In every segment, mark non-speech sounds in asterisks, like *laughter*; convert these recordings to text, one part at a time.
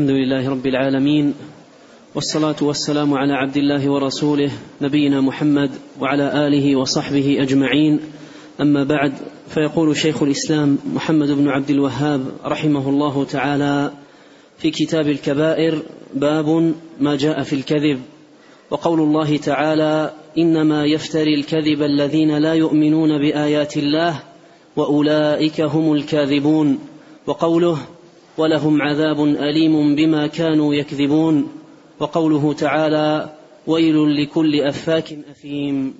الحمد لله رب العالمين والصلاة والسلام على عبد الله ورسوله نبينا محمد وعلى آله وصحبه أجمعين. أما بعد فيقول شيخ الإسلام محمد بن عبد الوهاب رحمه الله تعالى في كتاب الكبائر باب ما جاء في الكذب. وقول الله تعالى إنما يفتري الكذب الذين لا يؤمنون بآيات الله وأولئك هم الكاذبون. وقوله ولهم عذاب أليم بما كانوا يكذبون. وقوله تعالى ويل لكل أفاك أثيم.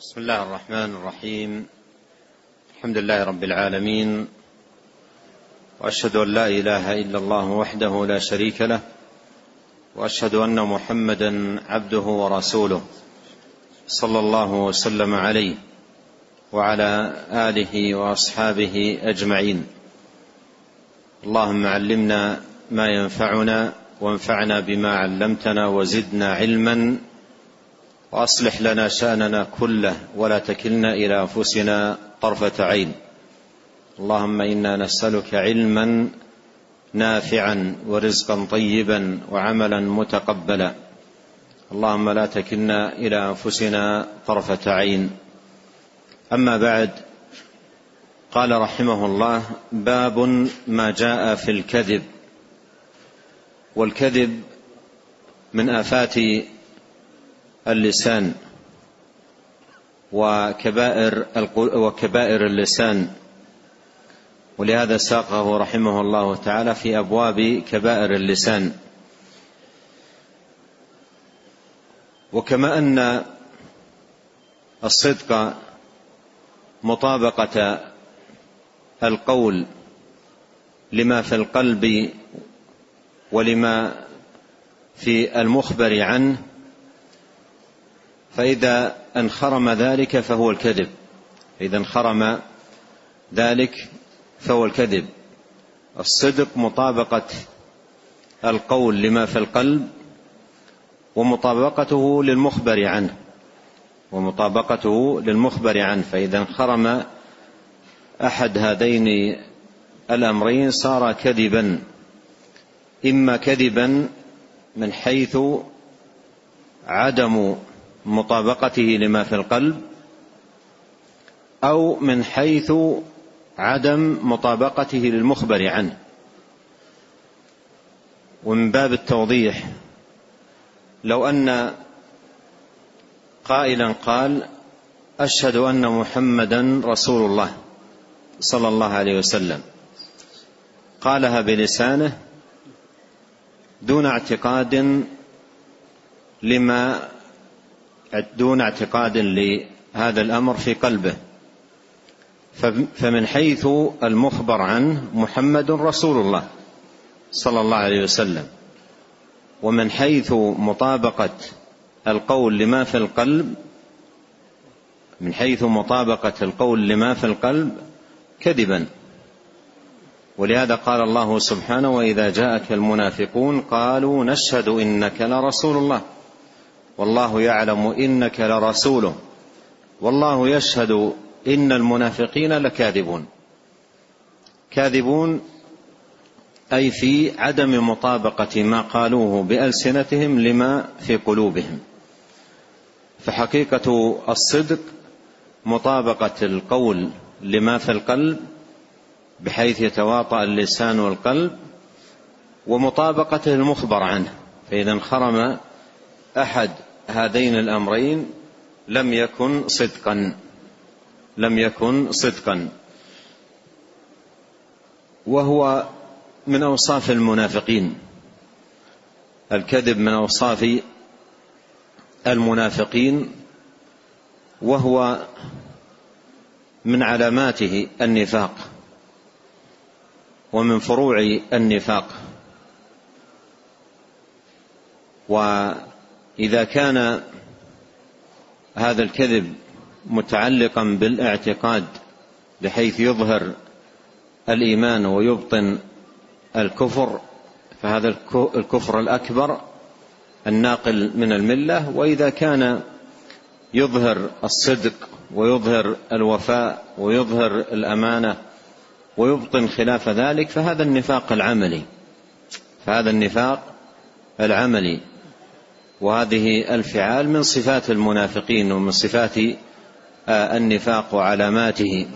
بسم الله الرحمن الرحيم. الحمد لله رب العالمين. وأشهد أن لا إله إلا الله وحده لا شريك له. وأشهد أن محمدا عبده ورسوله. صلى الله وسلم عليه. وعلى آله وأصحابه أجمعين. اللهم علمنا ما ينفعنا وانفعنا بما علمتنا وزدنا علما وأصلح لنا شأننا كله ولا تكلنا إلى أنفسنا طرفة عين. اللهم إنا نسألك علما نافعا ورزقا طيبا وعملا متقبلا. اللهم لا تكلنا إلى أنفسنا طرفة عين. أما بعد قال رحمه الله باب ما جاء في الكذب. والكذب من آفات اللسان وكبائر وكبائر اللسان. ولهذا ساقه رحمه الله تعالى في أبواب كبائر اللسان. وكما أن الصدق مطابقة القول لما في القلب ولما في المخبر عنه فإذا انخرم ذلك فهو الكذب. إذا انخرم ذلك فهو الكذب. الصدق مطابقة القول لما في القلب ومطابقته للمخبر عنه. ومطابقته للمخبر عنه فإذا انخرم أحد هذين الأمرين صار كذبا إما كذبا من حيث عدم مطابقته لما في القلب أو من حيث عدم مطابقته للمخبر عنه. ومن باب التوضيح لو أن قائلا قال أشهد أن محمدا رسول الله صلى الله عليه وسلم. قالها بلسانه دون اعتقاد لما دون اعتقاد لهذا الأمر في قلبه. فمن حيث المخبر عنه محمد رسول الله صلى الله عليه وسلم ومن حيث مطابقة القول لما في القلب من حيث مطابقة القول لما في القلب كذبا. ولهذا قال الله سبحانه وإذا جاءك المنافقون قالوا نشهد إنك لرسول الله والله يعلم إنك لرسوله والله يشهد إن المنافقين لكاذبون. كاذبون أي في عدم مطابقة ما قالوه بألسنتهم لما في قلوبهم. فحقيقة الصدق مطابقة القول لما في القلب بحيث يتواطأ اللسان والقلب ومطابقته المخبر عنه. فإذا انخرم أحد هذين الأمرين لم يكن صدقا لم يكن صدقا. وهو من أوصاف المنافقين. الكذب من أوصاف المنافقين وهو من علاماته النفاق ومن فروع النفاق. وإذا كان هذا الكذب متعلقا بالاعتقاد بحيث يظهر الإيمان ويبطن الكفر فهذا الكفر الأكبر الناقل من الملة وإذا كان يظهر الصدق ويظهر الوفاء ويظهر الأمانة ويبطن خلاف ذلك فهذا النفاق العملي. فهذا النفاق العملي. وهذه الفعال من صفات المنافقين ومن صفات آه، النفاق وعلاماته.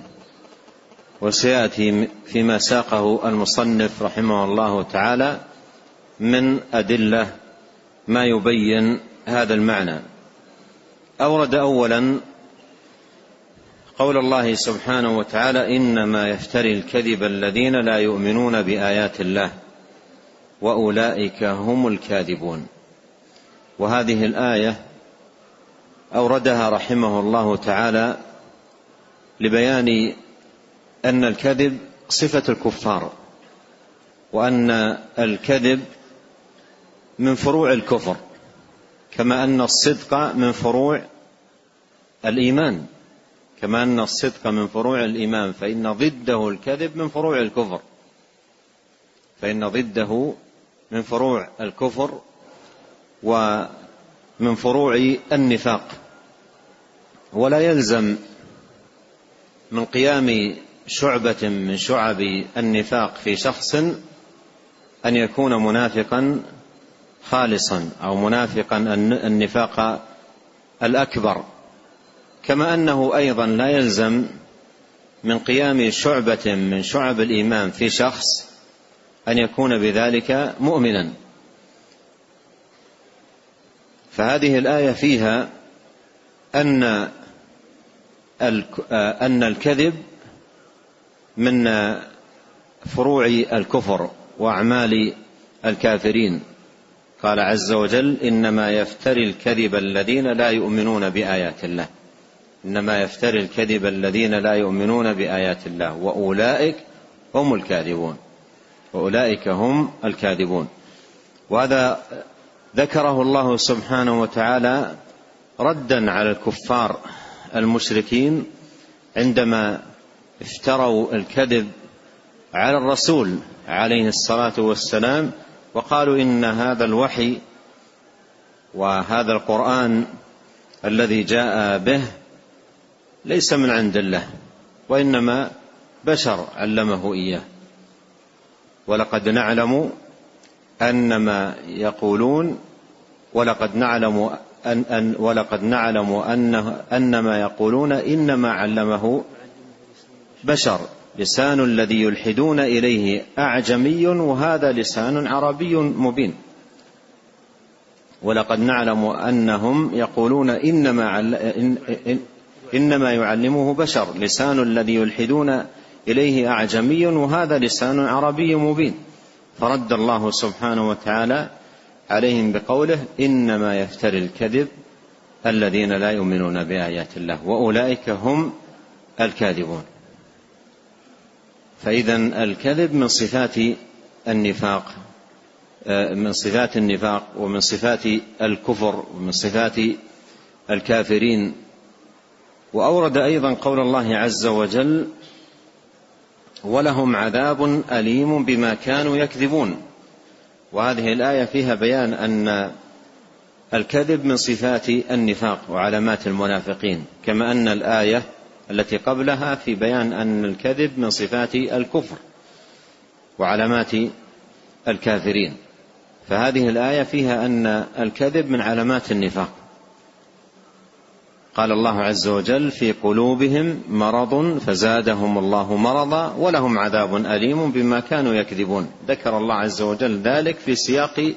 وسيأتي فيما ساقه المصنف رحمه الله تعالى من أدلة ما يبين هذا المعنى. أورد اولا قول الله سبحانه وتعالى إنما يفتري الكذب الذين لا يؤمنون بآيات الله وأولئك هم الكاذبون. وهذه الآية أوردها رحمه الله تعالى لبيان أن الكذب صفة الكفار وأن الكذب من فروع الكفر كما أن الصدق من فروع الإيمان كما أن الصدق من فروع الإيمان فإن ضده الكذب من فروع الكفر. فإن ضده من فروع الكفر ومن فروع النفاق. ولا يلزم من قيام شعبة من شعب النفاق في شخص أن يكون منافقا خالصا أو منافقا النفاق الأكبر كما أنه أيضا لا يلزم من قيام شعبة من شعب الإيمان في شخص أن يكون بذلك مؤمنا. فهذه الآية فيها أن أن الكذب من فروع الكفر وأعمال الكافرين. قال عز وجل إنما يفتري الكذب الذين لا يؤمنون بآيات الله. إنما يفتري الكذب الذين لا يؤمنون بآيات الله. وأولئك هم الكاذبون. وأولئك هم الكاذبون. وهذا ذكره الله سبحانه وتعالى ردا على الكفار المشركين عندما افتروا الكذب على الرسول عليه الصلاة والسلام وقالوا إن هذا الوحي وهذا القرآن الذي جاء به ليس من عند الله وإنما بشر علمه إياه. ولقد نعلم أن ما يقولون ولقد نعلم أن, أن ولقد نعلم أنه أن ما يقولون إنما علمه بشر. لسان الذي يلحدون إليه أعجمي وهذا لسان عربي مبين. ولقد نعلم أنهم يقولون إنما إنما يعلمه بشر لسان الذي يلحدون إليه أعجمي وهذا لسان عربي مبين. فرد الله سبحانه وتعالى عليهم بقوله إنما يفتري الكذب الذين لا يؤمنون بآيات الله وأولئك هم الكاذبون. فإذا الكذب من صفات النفاق آه، من صفات النفاق ومن صفات الكفر ومن صفات الكافرين. وأورد أيضا قول الله عز وجل ولهم عذاب أليم بما كانوا يكذبون وهذه الآية فيها بيان أن الكذب من صفات النفاق وعلامات المنافقين كما أن الآية التي قبلها في بيان أن الكذب من صفات الكفر وعلامات الكافرين. فهذه الآية فيها أن الكذب من علامات النفاق. قال الله عز وجل في قلوبهم مرض فزادهم الله مرضا ولهم عذاب أليم بما كانوا يكذبون. ذكر الله عز وجل ذلك في سياق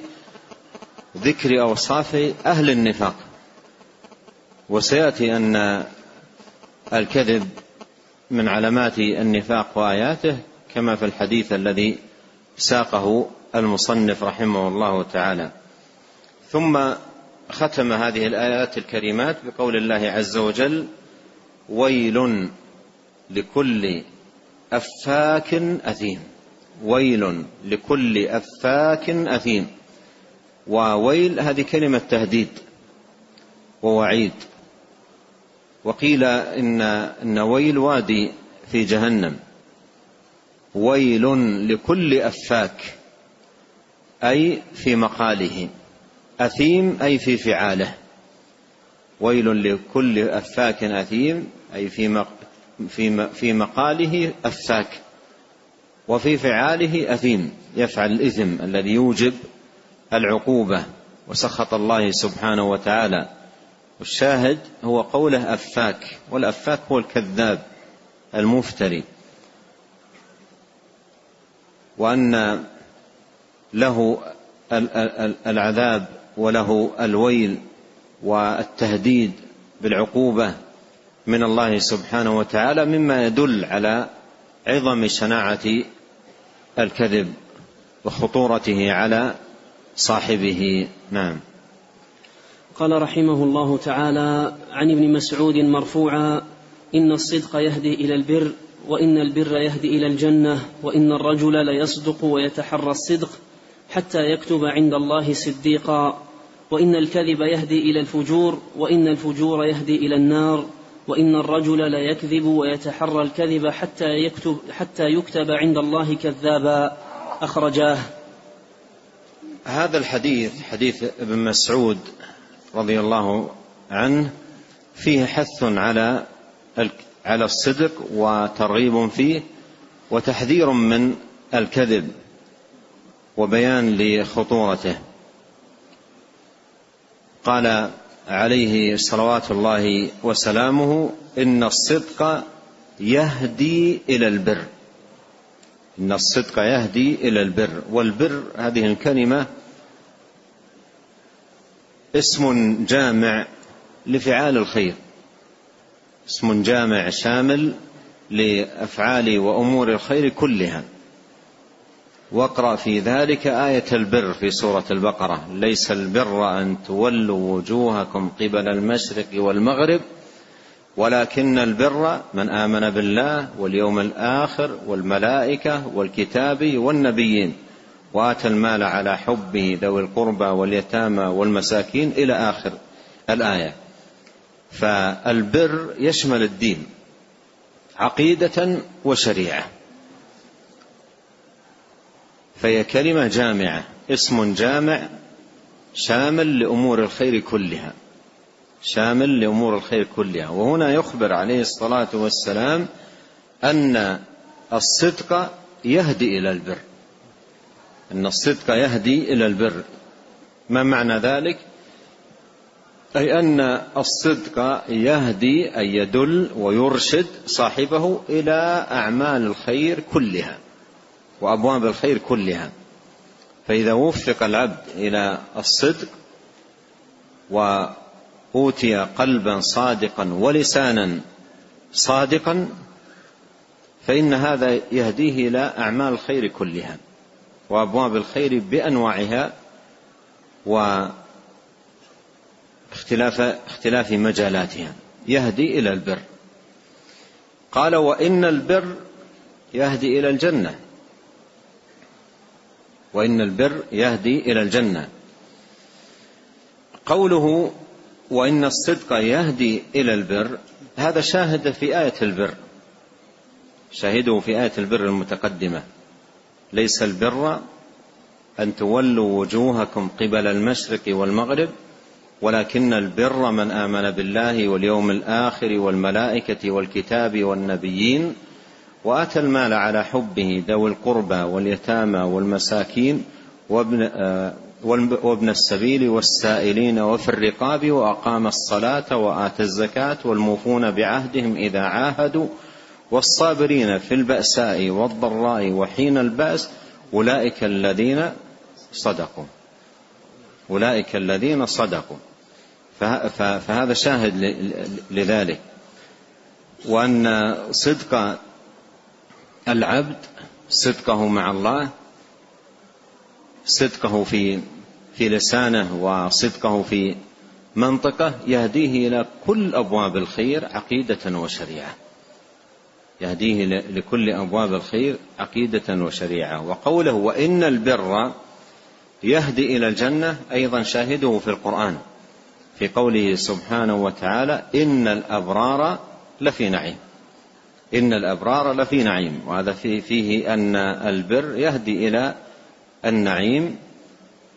ذكر أوصاف أهل النفاق. وسيأتي أن الكذب من علامات النفاق وآياته كما في الحديث الذي ساقه المصنف رحمه الله تعالى. ثم ختم هذه الآيات الكريمات بقول الله عز وجل ويل لكل أفاك أثيم. ويل لكل أفاك أثيم. وويل هذه كلمة تهديد ووعيد. وقيل إن إن ويل وادي في جهنم. ويل لكل أفاك أي في مقاله. أثيم أي في فعاله. ويل لكل أفاك أثيم أي في في في مقاله أفاك. وفي فعاله أثيم يفعل الإثم الذي يوجب العقوبة. وسخط الله سبحانه وتعالى والشاهد هو قوله أفاك والأفاك هو الكذاب المفتري. وأن له العذاب وله الويل والتهديد بالعقوبة من الله سبحانه وتعالى مما يدل على عظم شناعة الكذب وخطورته على صاحبه. نعم. قال رحمه الله تعالى عن ابن مسعود مرفوعا إن الصدق يهدي إلى البر وإن البر يهدي إلى الجنة وإن الرجل ليصدق ويتحرى الصدق حتى يكتب عند الله صديقا. وإن الكذب يهدي إلى الفجور وإن الفجور يهدي إلى النار. وإن الرجل ليكذب ويتحرى الكذب حتى يكتب حتى يكتب عند الله كذابا. أخرجاه. هذا الحديث حديث ابن مسعود رضي الله عنه فيه حث على على الصدق وترغيب فيه وتحذير من الكذب وبيان لخطورته. قال عليه صلوات الله وسلامه إن الصدق يهدي إلى البر. إن الصدق يهدي إلى البر والبر هذه الكلمة اسم جامع لفعال الخير. اسم جامع شامل لأفعال وأمور الخير كلها. واقرأ في ذلك آية البر في سورة البقرة. ليس البر أن تولوا وجوهكم قبل المشرق والمغرب ولكن البر من آمن بالله واليوم الآخر والملائكة والكتاب والنبيين. وآتى المال على حبه ذوي القربى واليتامى والمساكين إلى آخر الآية. فالبر يشمل الدين عقيدة وشريعة. فهي كلمة جامعة اسم جامع شامل لأمور الخير كلها. شامل لأمور الخير كلها. وهنا يخبر عليه الصلاة والسلام أن الصدق يهدي إلى البر. أن الصدق يهدي إلى البر. ما معنى ذلك؟ أي أن الصدق يهدي اي يدل ويرشد صاحبه إلى أعمال الخير كلها وأبواب الخير كلها. فإذا وفق العبد إلى الصدق وأوتي قلبا صادقا ولسانا صادقا فإن هذا يهديه إلى أعمال الخير كلها. وأبواب الخير بأنواعها واختلاف اختلاف مجالاتها. يهدي إلى البر. قال وإن البر يهدي إلى الجنة. وإن البر يهدي إلى الجنة. قوله وإن الصدق يهدي إلى البر هذا شاهد في آية البر. شاهده في آية البر المتقدمة. ليس البر أن تولوا وجوهكم قبل المشرق والمغرب ولكن البر من آمن بالله واليوم الآخر والملائكة والكتاب والنبيين وآتى المال على حبه ذوي القربى واليتامى والمساكين وابن, آه، وابن السبيل والسائلين وفي الرقاب وأقام الصلاة وآتى الزكاة والموفون بعهدهم إذا عاهدوا والصابرين في البأساء والضراء وحين البأس أولئك الذين صدقوا. أولئك الذين صدقوا. فهذا شاهد لذلك. وأن صدق العبد صدقه مع الله صدقه في في لسانه وصدقه في منطقه يهديه إلى كل أبواب الخير عقيدة وشريعة. يهديه لكل أبواب الخير عقيدة وشريعة. وقوله وإن البر يهدي إلى الجنة أيضا شاهده في القرآن في قوله سبحانه وتعالى إن الأبرار لفي نعيم. إن الأبرار لفي نعيم. وهذا فيه, فيه أن البر يهدي إلى النعيم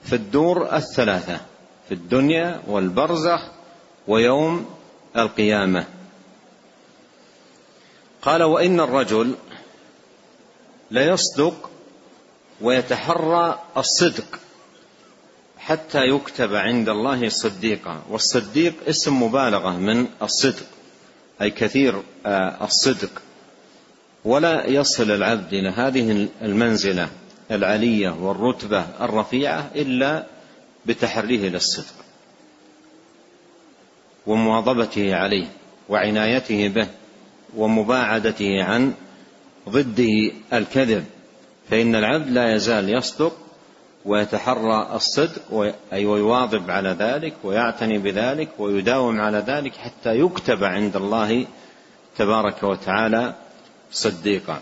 في الدور الثلاثة في الدنيا والبرزخ ويوم القيامة. قال وإن الرجل ليصدق ويتحرى الصدق حتى يكتب عند الله صديقا. والصديق اسم مبالغة من الصدق أي كثير آه، الصدق. ولا يصل العبد إلى هذه المنزلة العلية والرتبة الرفيعة إلا بتحريه للصدق ومواظبته عليه وعنايته به. ومباعدته عن ضده الكذب فإن العبد لا يزال يصدق ويتحرى الصدق أي ويواظب على ذلك ويعتني بذلك ويداوم على ذلك حتى يكتب عند الله تبارك وتعالى صديقا.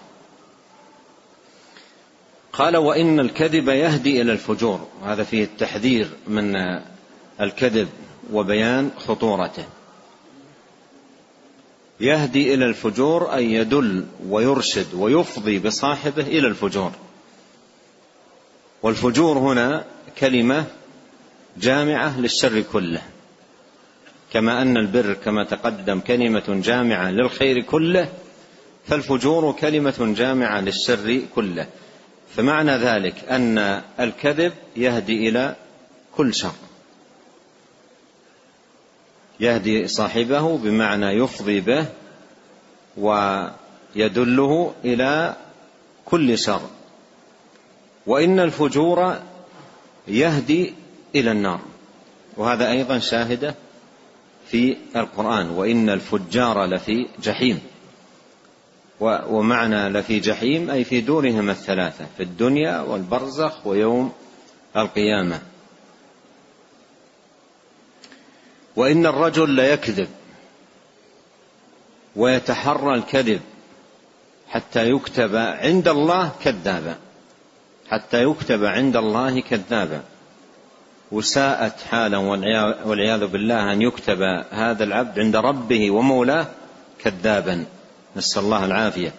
قال وإن الكذب يهدي إلى الفجور. وهذا فيه التحذير من الكذب وبيان خطورته. يهدي إلى الفجور اي يدل ويرشد ويفضي بصاحبه إلى الفجور. والفجور هنا كلمة جامعة للشر كله. كما أن البر كما تقدم كلمة جامعة للخير كله فالفجور كلمة جامعة للشر كله. فمعنى ذلك أن الكذب يهدي إلى كل شر. يهدي صاحبه بمعنى يفضي به ويدله إلى كل شر. وإن الفجور يهدي إلى النار. وهذا أيضا شاهدة في القرآن. وإن الفجار لفي جحيم. ومعنى لفي جحيم أي في دورهم الثلاثة في الدنيا والبرزخ ويوم القيامة. وإن الرجل ليكذب ويتحرى الكذب حتى يكتب عند الله كذابا حتى يكتب عند الله كذابا. وساءت حالا والعياذ بالله أن يكتب هذا العبد عند ربه ومولاه كذابا. نسأل الله العافية.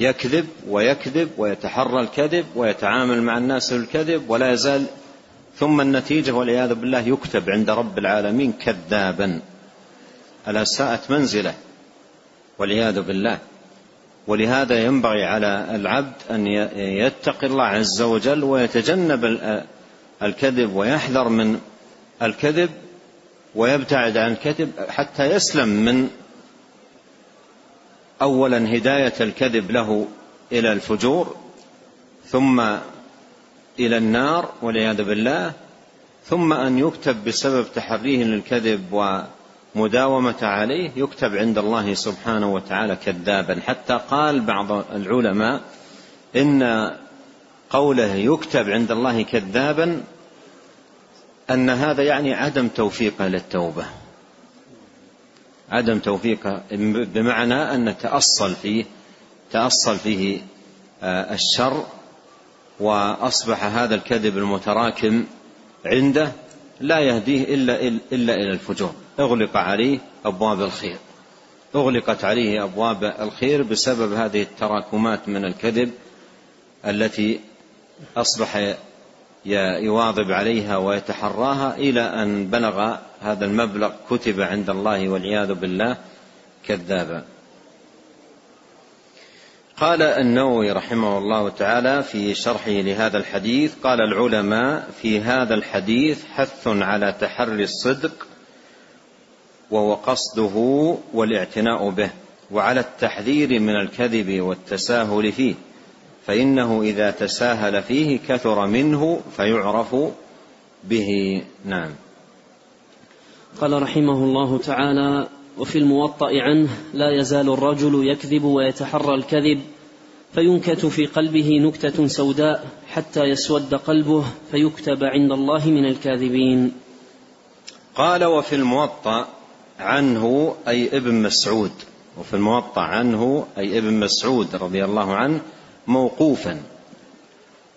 يكذب ويكذب ويتحرى الكذب ويتعامل مع الناس بالكذب ولا يزال ثم النتيجة والعياذ بالله يكتب عند رب العالمين كذابا. ألا ساءت منزلة؟ والعياذ بالله. ولهذا ينبغي على العبد أن يتقي الله عز وجل ويتجنب الكذب ويحذر من الكذب ويبتعد عن الكذب حتى يسلم من اولا هداية الكذب له إلى الفجور ثم إلى النار والعياذ بالله ثم أن يكتب بسبب تحريه للكذب ومداومة عليه يكتب عند الله سبحانه وتعالى كذابا. حتى قال بعض العلماء إن قوله يكتب عند الله كذابا أن هذا يعني عدم توفيقه للتوبه عدم توفيقه بمعنى أن تأصل فيه تأصل فيه آه، الشر وأصبح هذا الكذب المتراكم عنده لا يهديه إلا إلا إلى الفجور. اغلق عليه أبواب الخير. أغلقت عليه أبواب الخير بسبب هذه التراكمات من الكذب التي أصبح يواظب عليها ويتحراها إلى أن بلغ هذا المبلغ كتب عند الله والعياذ بالله كذابا. قال النووي رحمه الله تعالى في شرحه لهذا الحديث قال العلماء في هذا الحديث حث على تحري الصدق وهو قصده والاعتناء به وعلى التحذير من الكذب والتساهل فيه فإنه إذا تساهل فيه كثر منه فيعرف به. نعم. قال رحمه الله تعالى وفي الموطأ عنه لا يزال الرجل يكذب ويتحرى الكذب فينكت في قلبه نكتة سوداء حتى يسود قلبه فيكتب عند الله من الكاذبين. قال وفي الموطأ عنه أي ابن مسعود وفي الموطأ عنه أي ابن مسعود رضي الله عنه موقوفا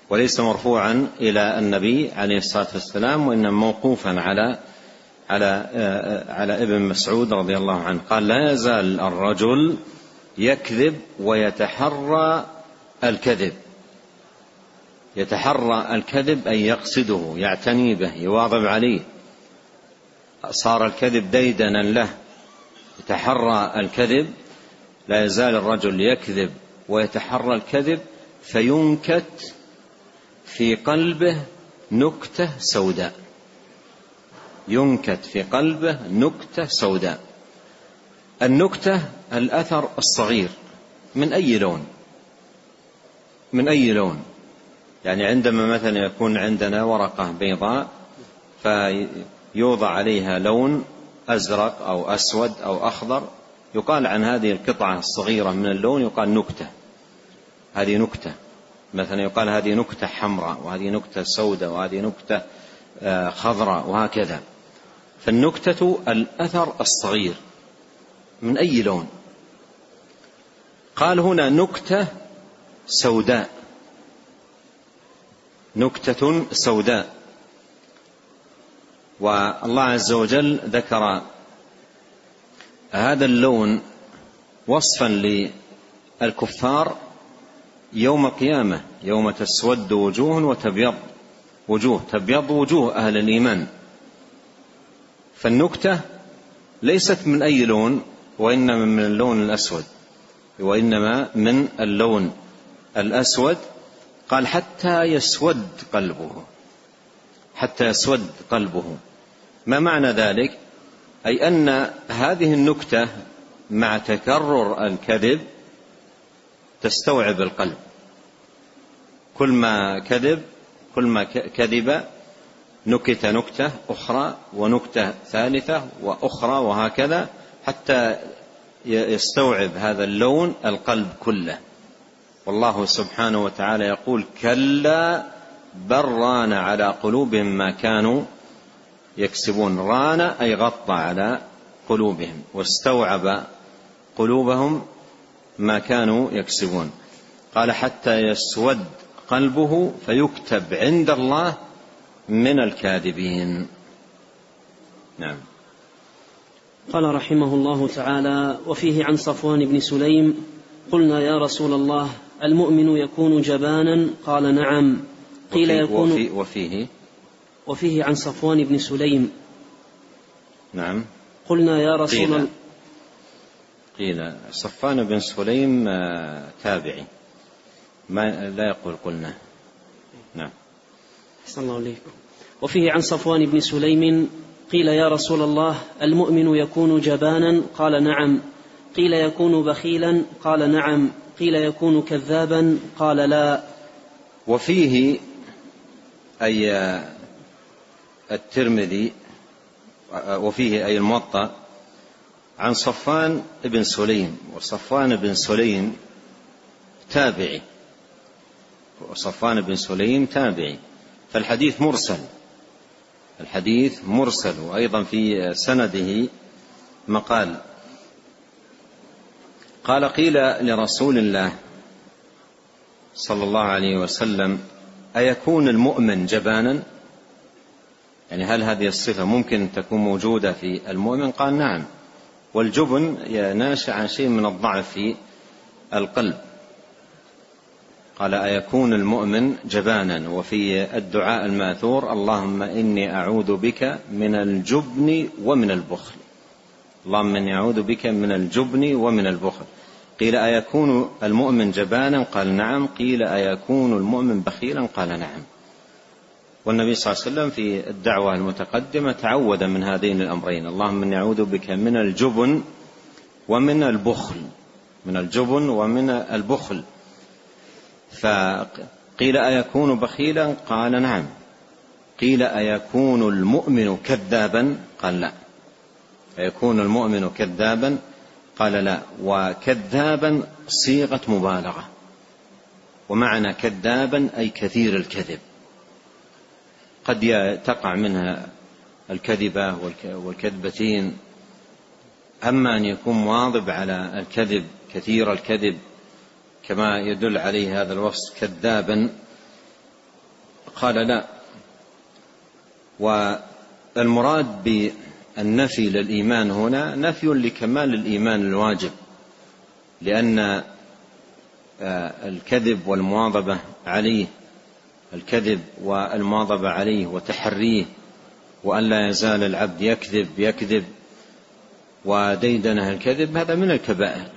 وليس مرفوعا إلى النبي عليه الصلاة والسلام وإنما موقوفا على على على ابن مسعود رضي الله عنه قال لا يزال الرجل يكذب ويتحرى الكذب. يتحرى الكذب أي يقصده يعتني به يواظب عليه. صار الكذب ديدنا له. يتحرى الكذب لا يزال الرجل يكذب ويتحرى الكذب فينكت في قلبه نكتة سوداء. ينكت في قلبه نكتة سوداء. النكتة الأثر الصغير. من أي لون؟ من أي لون؟ يعني عندما مثلا يكون عندنا ورقة بيضاء فيوضع عليها لون أزرق أو أسود أو أخضر يقال عن هذه القطعة الصغيرة من اللون يقال نكتة. هذه نكتة. مثلا يقال هذه نكتة حمراء وهذه نكتة سوداء وهذه نكتة آه، خضراء وهكذا. فالنكتة الأثر الصغير. من أي لون؟ قال هنا نكتة سوداء. نكتة سوداء. والله عز وجل ذكر هذا اللون وصفا للكفار يوم القيامه يوم تسود وجوه وتبيض وجوه تبيض وجوه أهل الإيمان. فالنكتة ليست من أي لون؟ وإنما من اللون الأسود. وإنما من اللون الأسود. قال حتى يسود قلبه. حتى يسود قلبه. ما معنى ذلك؟ أي أن هذه النكتة مع تكرر الكذب تستوعب القلب. كل ما كذب كل ما كذب نكت نكتة أخرى ونكتة ثالثة وأخرى وهكذا حتى يستوعب هذا اللون القلب كله. والله سبحانه وتعالى يقول كلا بل ران على قلوبهم ما كانوا يكسبون. ران أي غطى على قلوبهم واستوعب قلوبهم ما كانوا يكسبون. قال حتى يسود قلبه فيكتب عند الله من الكاذبين. نعم. قال رحمه الله تعالى وفيه عن صفوان بن سليم قلنا يا رسول الله المؤمن يكون جبانا؟ قال نعم. قيل وفي يكون وفي وفيه؟ وفيه عن صفوان بن سليم. نعم. قلنا يا رسول الله قيل صفوان بن سليم آه، تابعي. ما لا يقول قلنا. نعم. أحسن الله عليكم وفيه عن صفوان بن سليم قيل يا رسول الله المؤمن يكون جبانا؟ قال نعم. قيل يكون بخيلا؟ قال نعم. قيل يكون كذابا؟ قال لا. وفيه أي الترمذي وفيه أي الموطأ عن صفان بن سليم وصفان بن سليم تابعي. وصفان بن سليم تابعي. فالحديث مرسل. الحديث مرسل وأيضا في سنده مقال. قال قيل لرسول الله صلى الله عليه وسلم أيكون المؤمن جبانا؟ يعني هل هذه الصفة ممكن تكون موجودة في المؤمن؟ قال نعم. والجبن ناشئ عن شيء من الضعف في القلب. قال أيكون المؤمن جبانا وفي الدعاء الماثور اللهم إني أعوذ بك من الجبن ومن البخل. اللهم إني أعوذ بك من الجبن ومن البخل. قيل أيكون المؤمن جبانا؟ قال نعم. قيل أيكون المؤمن بخيلا؟ قال نعم. والنبي صلى الله عليه وسلم في الدعوة المتقدمة تعود من هذين الأمرين. اللهم إني أعوذ بك من الجبن ومن البخل. من الجبن ومن البخل. فقيل أيكون بخيلا؟ قال نعم. قيل أيكون المؤمن كذابا؟ قال لا. أيكون المؤمن كذابا؟ قال لا. وكذابا صيغة مبالغة. ومعنى كذابا أي كثير الكذب. قد تقع منها الكذبة والكذبتين. أما أن يكون مواظب على الكذب كثير الكذب كما يدل عليه هذا الوصف كذابا. قال لا. والمراد بالنفي للإيمان هنا نفي لكمال الإيمان الواجب لأن آه، الكذب والمواظبة عليه الكذب والمواظبة عليه وتحريه وأن لا يزال العبد يكذب يكذب وديدنه الكذب هذا من الكبائر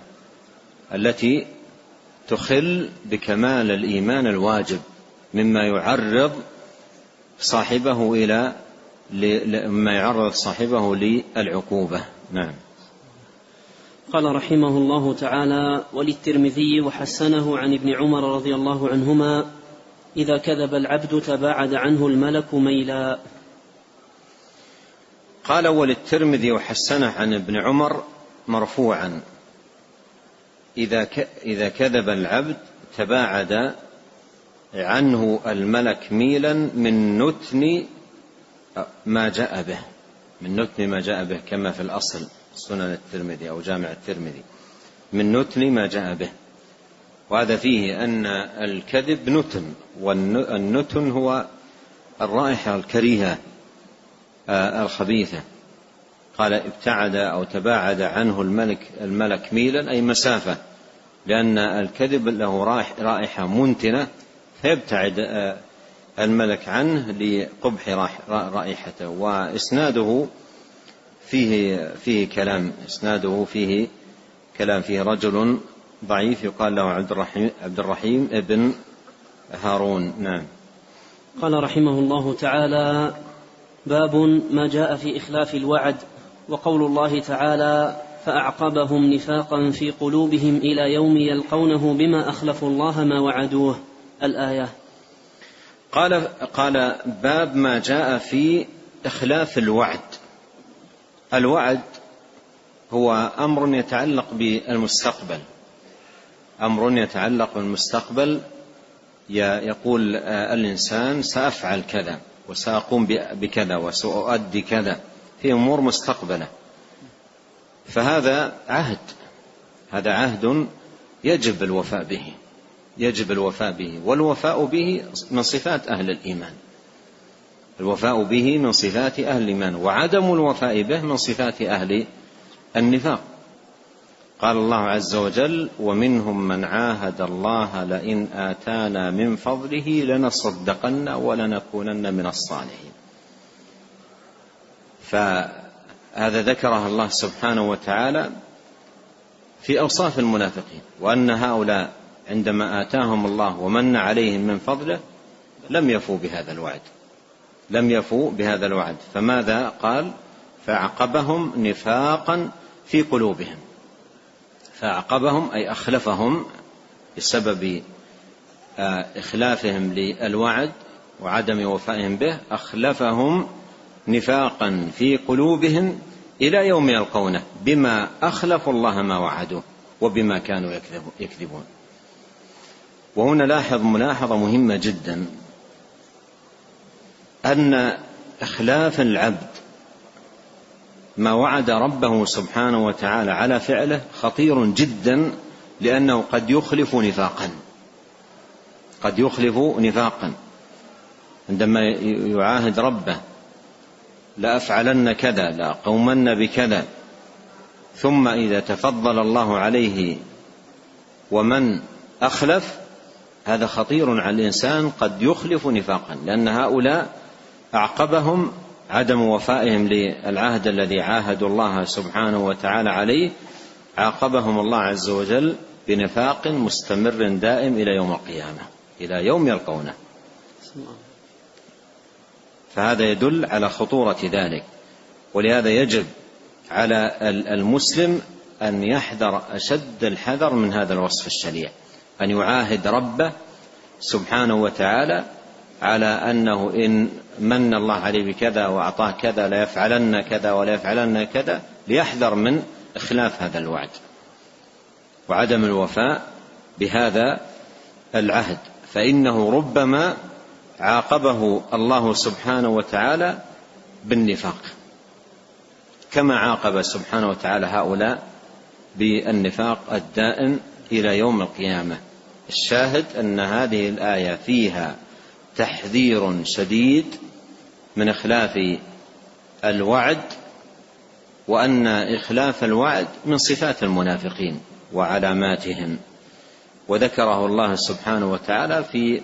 التي تخل بكمال الإيمان الواجب مما يعرض صاحبه إلى مما يعرض صاحبه للعقوبة. نعم. قال رحمه الله تعالى وللترمذي وحسنه عن ابن عمر رضي الله عنهما إذا كذب العبد تباعد عنه الملك ميلا. قال وللترمذي وحسنه عن ابن عمر مرفوعا. إذا إذا كذب العبد تباعد عنه الملك ميلا من نتن ما جاء به من نتن ما جاء به كما في الأصل سنن الترمذي أو جامع الترمذي من نتن ما جاء به. وهذا فيه أن الكذب نتن والنتن هو الرائحة الكريهة آه، الخبيثة. قال ابتعد أو تباعد عنه الملك الملك ميلا أي مسافة لأن الكذب له رائحة منتنة فيبتعد آه، الملك عنه لقبح رائحته وإسناده فيه فيه كلام إسناده فيه كلام فيه رجل ضعيف يقال له عبد الرحيم عبد الرحيم ابن هارون. نعم. قال رحمه الله تعالى باب ما جاء في إخلاف الوعد وقول الله تعالى فأعقبهم نفاقا في قلوبهم إلى يوم يلقونه بما أخلفوا الله ما وعدوه. الآية. قال قال باب ما جاء في إخلاف الوعد. الوعد هو أمر يتعلق بالمستقبل. أمر يتعلق بالمستقبل يقول الإنسان سأفعل كذا وسأقوم بكذا وسأؤدي كذا. في أمور مستقبلة. فهذا عهد. هذا عهد يجب الوفاء به. يجب الوفاء به. والوفاء به من صفات أهل الإيمان. الوفاء به من صفات أهل الإيمان. وعدم الوفاء به من صفات أهل النفاق. قال الله عز وجل ومنهم من عاهد الله لئن آتانا من فضله لنصدقن ولنكونن من الصالحين. فهذا ذكره الله سبحانه وتعالى في أوصاف المنافقين وأن هؤلاء عندما آتاهم الله ومن عليهم من فضله لم يفوا بهذا الوعد. لم يفوا بهذا الوعد. فماذا قال؟ فأعقبهم نفاقا في قلوبهم. فأعقبهم أي أخلفهم بسبب آه، إخلافهم للوعد وعدم وفائهم به أخلفهم نفاقا في قلوبهم إلى يوم يلقونه بما أخلفوا الله ما وعدوه وبما كانوا يكذبون. وهنا لاحظ ملاحظة مهمة جدا أن إخلاف العبد ما وعد ربه سبحانه وتعالى على فعله خطير جدا لأنه قد يخلف نفاقا. قد يخلف نفاقا. عندما يعاهد ربه لأفعلن كذا لأقومن بكذا. ثم إذا تفضل الله عليه ومن أخلف هذا خطير على الإنسان قد يخلف نفاقا لأن هؤلاء أعقبهم عدم وفائهم للعهد الذي عاهدوا الله سبحانه وتعالى عليه. عاقبهم الله عز وجل بنفاق مستمر دائم إلى يوم القيامة إلى يوم يلقونه. فهذا يدل على خطورة ذلك. ولهذا يجب على المسلم أن يحذر أشد الحذر من هذا الوصف الشنيع أن يعاهد ربه سبحانه وتعالى على أنه إن من الله عليه بكذا وأعطاه كذا ليفعلن كذا وليفعلن كذا ليحذر من إخلاف هذا الوعد. وعدم الوفاء بهذا العهد فإنه ربما عاقبه الله سبحانه وتعالى بالنفاق. كما عاقب سبحانه وتعالى هؤلاء بالنفاق الدائم إلى يوم القيامة. الشاهد أن هذه الآية فيها تحذير شديد من إخلاف الوعد وأن إخلاف الوعد من صفات المنافقين وعلاماتهم. وذكره الله سبحانه وتعالى في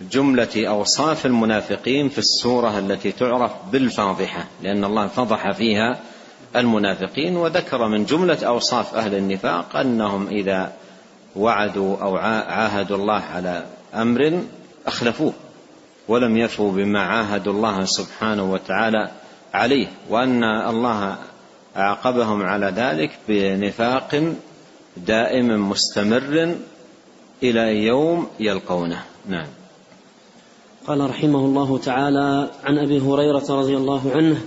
جملة أوصاف المنافقين في السورة التي تعرف بالفاضحة لأن الله فضح فيها المنافقين وذكر من جملة أوصاف أهل النفاق أنهم إذا وعدوا أو عاهدوا الله على أمر أخلفوه ولم يفوا بما عاهدوا الله سبحانه وتعالى عليه وأن الله عاقبهم على ذلك بنفاق دائم مستمر إلى يوم يلقونه. نعم. قال رحمه الله تعالى عن أبي هريرة رضي الله عنه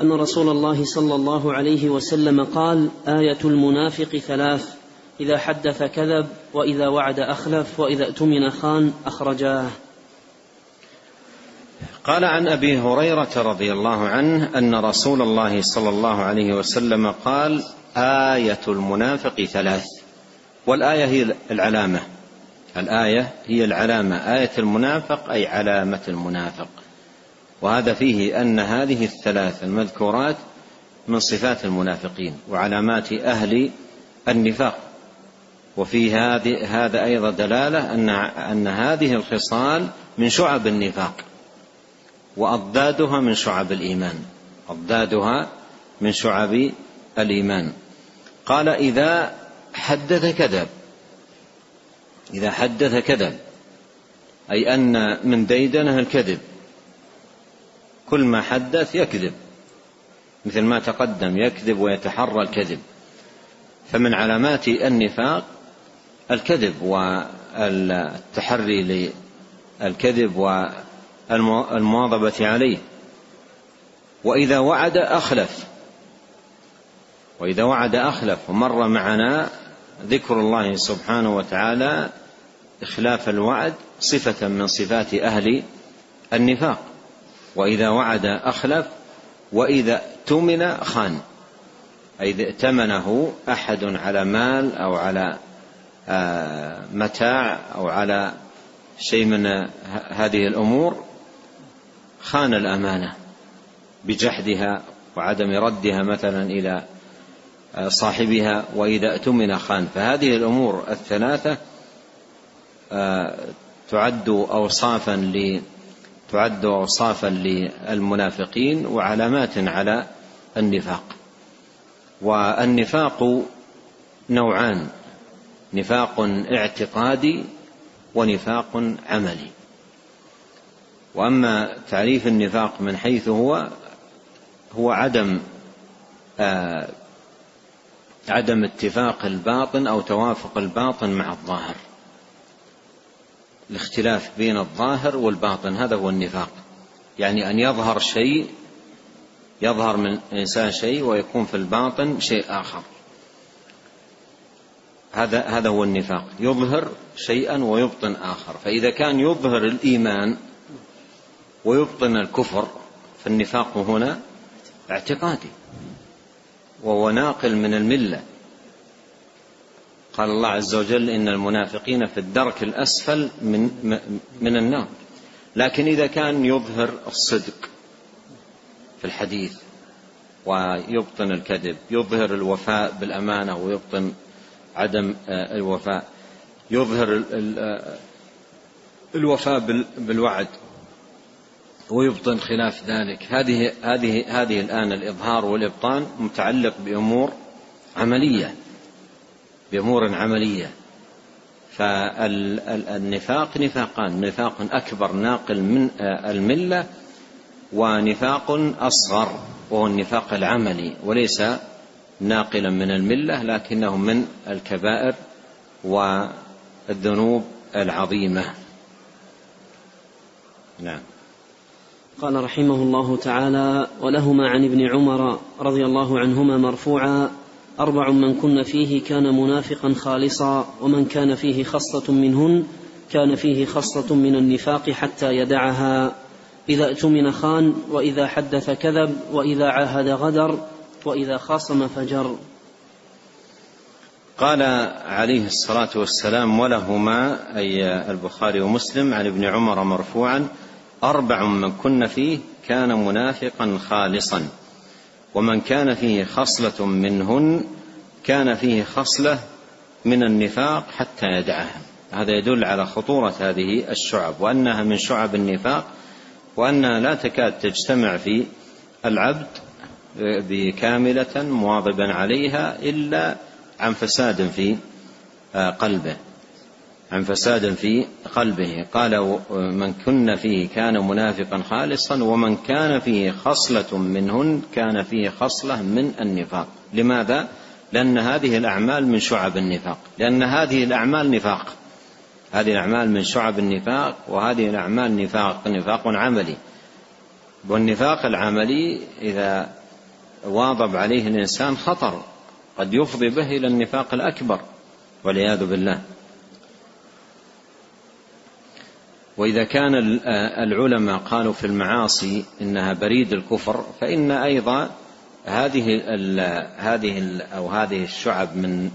أن رسول الله صلى الله عليه وسلم قال آية المنافق ثلاث إذا حدث كذب وإذا وعد أخلف وإذا اؤتمن خان أخرجاه. قال عن أبي هريرة رضي الله عنه أن رسول الله صلى الله عليه وسلم قال آية المنافق ثلاث والآية هي العلامة. الآية هي العلامة آية المنافق أي علامة المنافق. وهذا فيه أن هذه الثلاث المذكورات من صفات المنافقين وعلامات أهل النفاق. وفي هذه هذا أيضا دلالة أن أن هذه الخصال من شعب النفاق وأضدادها من شعب الإيمان أضدادها من شعب الإيمان. قال إذا حدث كذب إذا حدث كذب. أي أن من ديدنه الكذب. كل ما حدث يكذب. مثل ما تقدم يكذب ويتحرى الكذب. فمن علامات النفاق الكذب والتحري للكذب والمواظبة عليه. وإذا وعد أخلف. وإذا وعد أخلف ومر معنا ذكر الله سبحانه وتعالى إخلاف الوعد صفة من صفات أهل النفاق. وإذا وعد أخلف وإذا اؤتمن خان. أي ائتمنه أحد على مال أو على آه، متاع أو على شيء من هذه الأمور خان الأمانة بجحدها وعدم ردها مثلا إلى آه، صاحبها وإذا اؤتمن خان. فهذه الأمور الثلاثة تعد أوصافا ل تعد أوصافا للمنافقين وعلامات على النفاق. والنفاق نوعان نفاق اعتقادي ونفاق عملي. وأما تعريف النفاق من حيث هو هو عدم آه عدم اتفاق الباطن أو توافق الباطن مع الظاهر. الاختلاف بين الظاهر والباطن هذا هو النفاق. يعني أن يظهر شيء يظهر من إنسان شيء ويكون في الباطن شيء آخر. هذا هذا هو النفاق. يظهر شيئا ويبطن آخر. فإذا كان يظهر الإيمان ويبطن الكفر فالنفاق هنا اعتقادي. وهو ناقل من الملة. قال الله عز وجل إن المنافقين في الدرك الأسفل من من النار. لكن إذا كان يظهر الصدق في الحديث ويبطن الكذب يظهر الوفاء بالأمانة ويبطن عدم آه، الوفاء يظهر آه، الوفاء بالوعد ويبطن خلاف ذلك. هذه هذه هذه الآن الإظهار والإبطان متعلق بأمور عملية. بأمور عملية. فالنفاق نفاقان نفاق أكبر ناقل من آه، الملة ونفاق أصغر وهو النفاق العملي وليس ناقلا من الملة لكنه من الكبائر والذنوب العظيمة. نعم. قال رحمه الله تعالى ولهما عن ابن عمر رضي الله عنهما مرفوعا أربع من كن فيه كان منافقا خالصا ومن كان فيه خصلة منهن كان فيه خصلة من النفاق حتى يدعها. إذا اؤتمن خان وإذا حدث كذب وإذا عاهد غدر وإذا خاصم فجر. قال عليه الصلاة والسلام ولهما أي البخاري ومسلم عن ابن عمر مرفوعا أربع من كن فيه كان منافقا خالصا. ومن كان فيه خصلة منهن كان فيه خصلة من النفاق حتى يدعها. هذا يدل على خطورة هذه الشعب وأنها من شعب النفاق وأنها لا تكاد تجتمع في العبد بكاملة مواظبا عليها إلا عن فساد في قلبه. عن فساد في قلبه. قال من كن فيه كان منافقا خالصا ومن كان فيه خصلة منهن كان فيه خصلة من النفاق. لماذا؟ لأن هذه الأعمال من شعب النفاق. لأن هذه الأعمال نفاق. هذه الأعمال من شعب النفاق وهذه الأعمال نفاق نفاق عملي. والنفاق العملي إذا واظب عليه الإنسان خطر قد يفضي به إلى النفاق الأكبر والعياذ بالله. وإذا كان العلماء قالوا في المعاصي إنها بريد الكفر فإن أيضا هذه هذه ال أو هذه الشعب من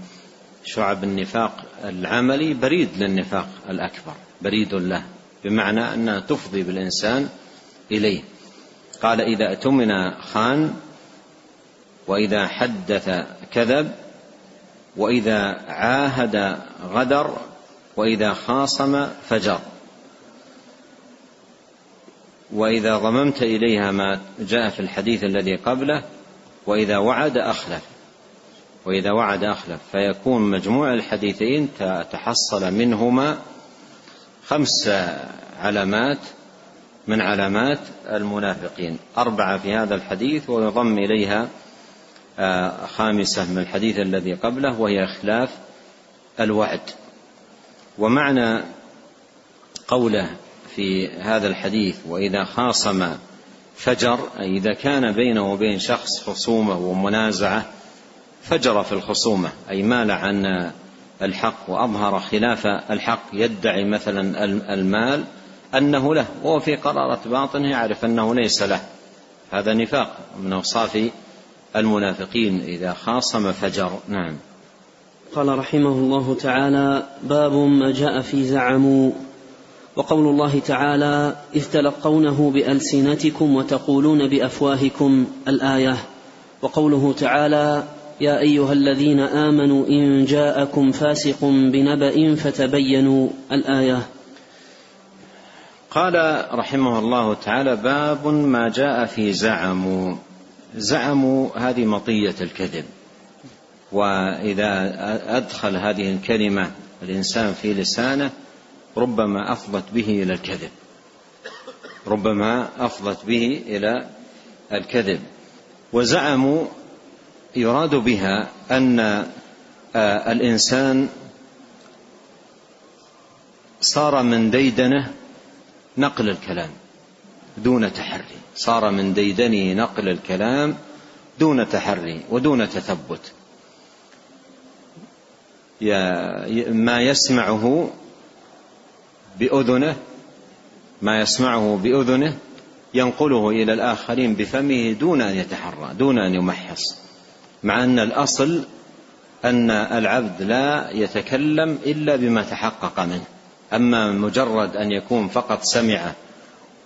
شعب النفاق العملي بريد للنفاق الأكبر بريد له بمعنى أنها تفضي بالإنسان إليه. قال إذا اؤتمن خان وإذا حدث كذب وإذا عاهد غدر وإذا خاصم فجر. وإذا ضممت إليها ما جاء في الحديث الذي قبله وإذا وعد أخلف. وإذا وعد أخلف فيكون مجموع الحديثين تحصل منهما خمس علامات من علامات المنافقين. أربعة في هذا الحديث ويضم إليها آه، خامسة من الحديث الذي قبله وهي إخلاف الوعد. ومعنى قوله في هذا الحديث وإذا خاصم فجر أي إذا كان بينه وبين شخص خصومة ومنازعة فجر في الخصومة. أي مال عن الحق وأظهر خلاف الحق يدعي مثلا المال أنه له وهو في قرارة باطنه يعرف أنه ليس له. هذا نفاق من أوصاف المنافقين. إذا خاصم فجر نعم. قال رحمه الله تعالى باب ما جاء في زعموا. وقول الله تعالى إذ تلقونه بألسنتكم وتقولون بأفواهكم الآية. وقوله تعالى يا أيها الذين آمنوا إن جاءكم فاسق بنبأ فتبينوا الآية. قال رحمه الله تعالى باب ما جاء في زعموا زعموا هذه مطية الكذب. وإذا أدخل هذه الكلمة الإنسان في لسانه ربما أفضت به إلى الكذب. ربما أفضت به إلى الكذب. وزعموا يراد بها أن آه، الإنسان صار من ديدنه نقل الكلام دون تحري. صار من ديدنه نقل الكلام دون تحري ودون تثبت. ما يسمعه بأذنه ما يسمعه بأذنه ينقله إلى الآخرين بفمه دون أن يتحرى دون أن يمحص. مع أن الأصل أن العبد لا يتكلم إلا بما تحقق منه. أما مجرد أن يكون فقط سمع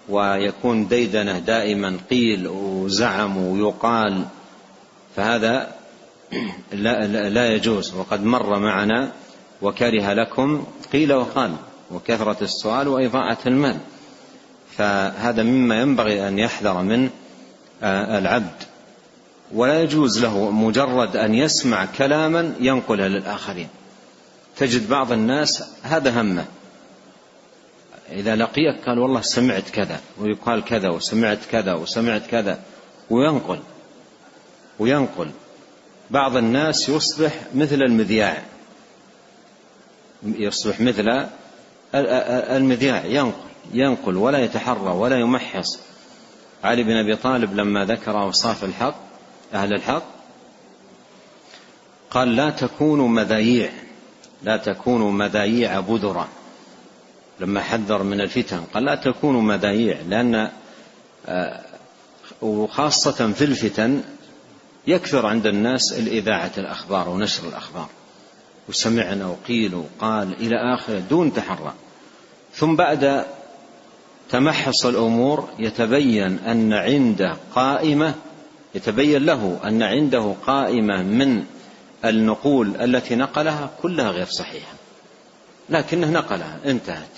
ويكون ديدنه دائما قيل وزعم ويقال فهذا *clears throat* لا, لا يجوز. وقد مر معنا وكره لكم قيل وقال. وكثرة السؤال وإضاعة المال. فهذا مما ينبغي أن يحذر من آه، العبد. ولا يجوز له مجرد أن يسمع كلاما ينقله للآخرين. تجد بعض الناس هذا همه. إذا لقيك قال والله سمعت كذا ويقال كذا وسمعت كذا وسمعت كذا وينقل وينقل. بعض الناس يصبح مثل المذياع. يصبح مثل المذياع ينقل ينقل ولا يتحرى ولا يمحص. علي بن أبي طالب لما ذكر أوصاف الحق أهل الحق قال لا تكونوا مذايع لا تكونوا مذايع بذرا لما حذر من الفتن قال لا تكونوا مذايع لأن آه، وخاصة في الفتن يكثر عند الناس الإذاعة الأخبار ونشر الأخبار. وسمعنا وقيل وقال إلى آخره دون تحرى. ثم بعد تمحص الأمور يتبين أن عنده قائمة يتبين له أن عنده قائمة من النقول التي نقلها كلها غير صحيحة. لكنه نقلها انتهت.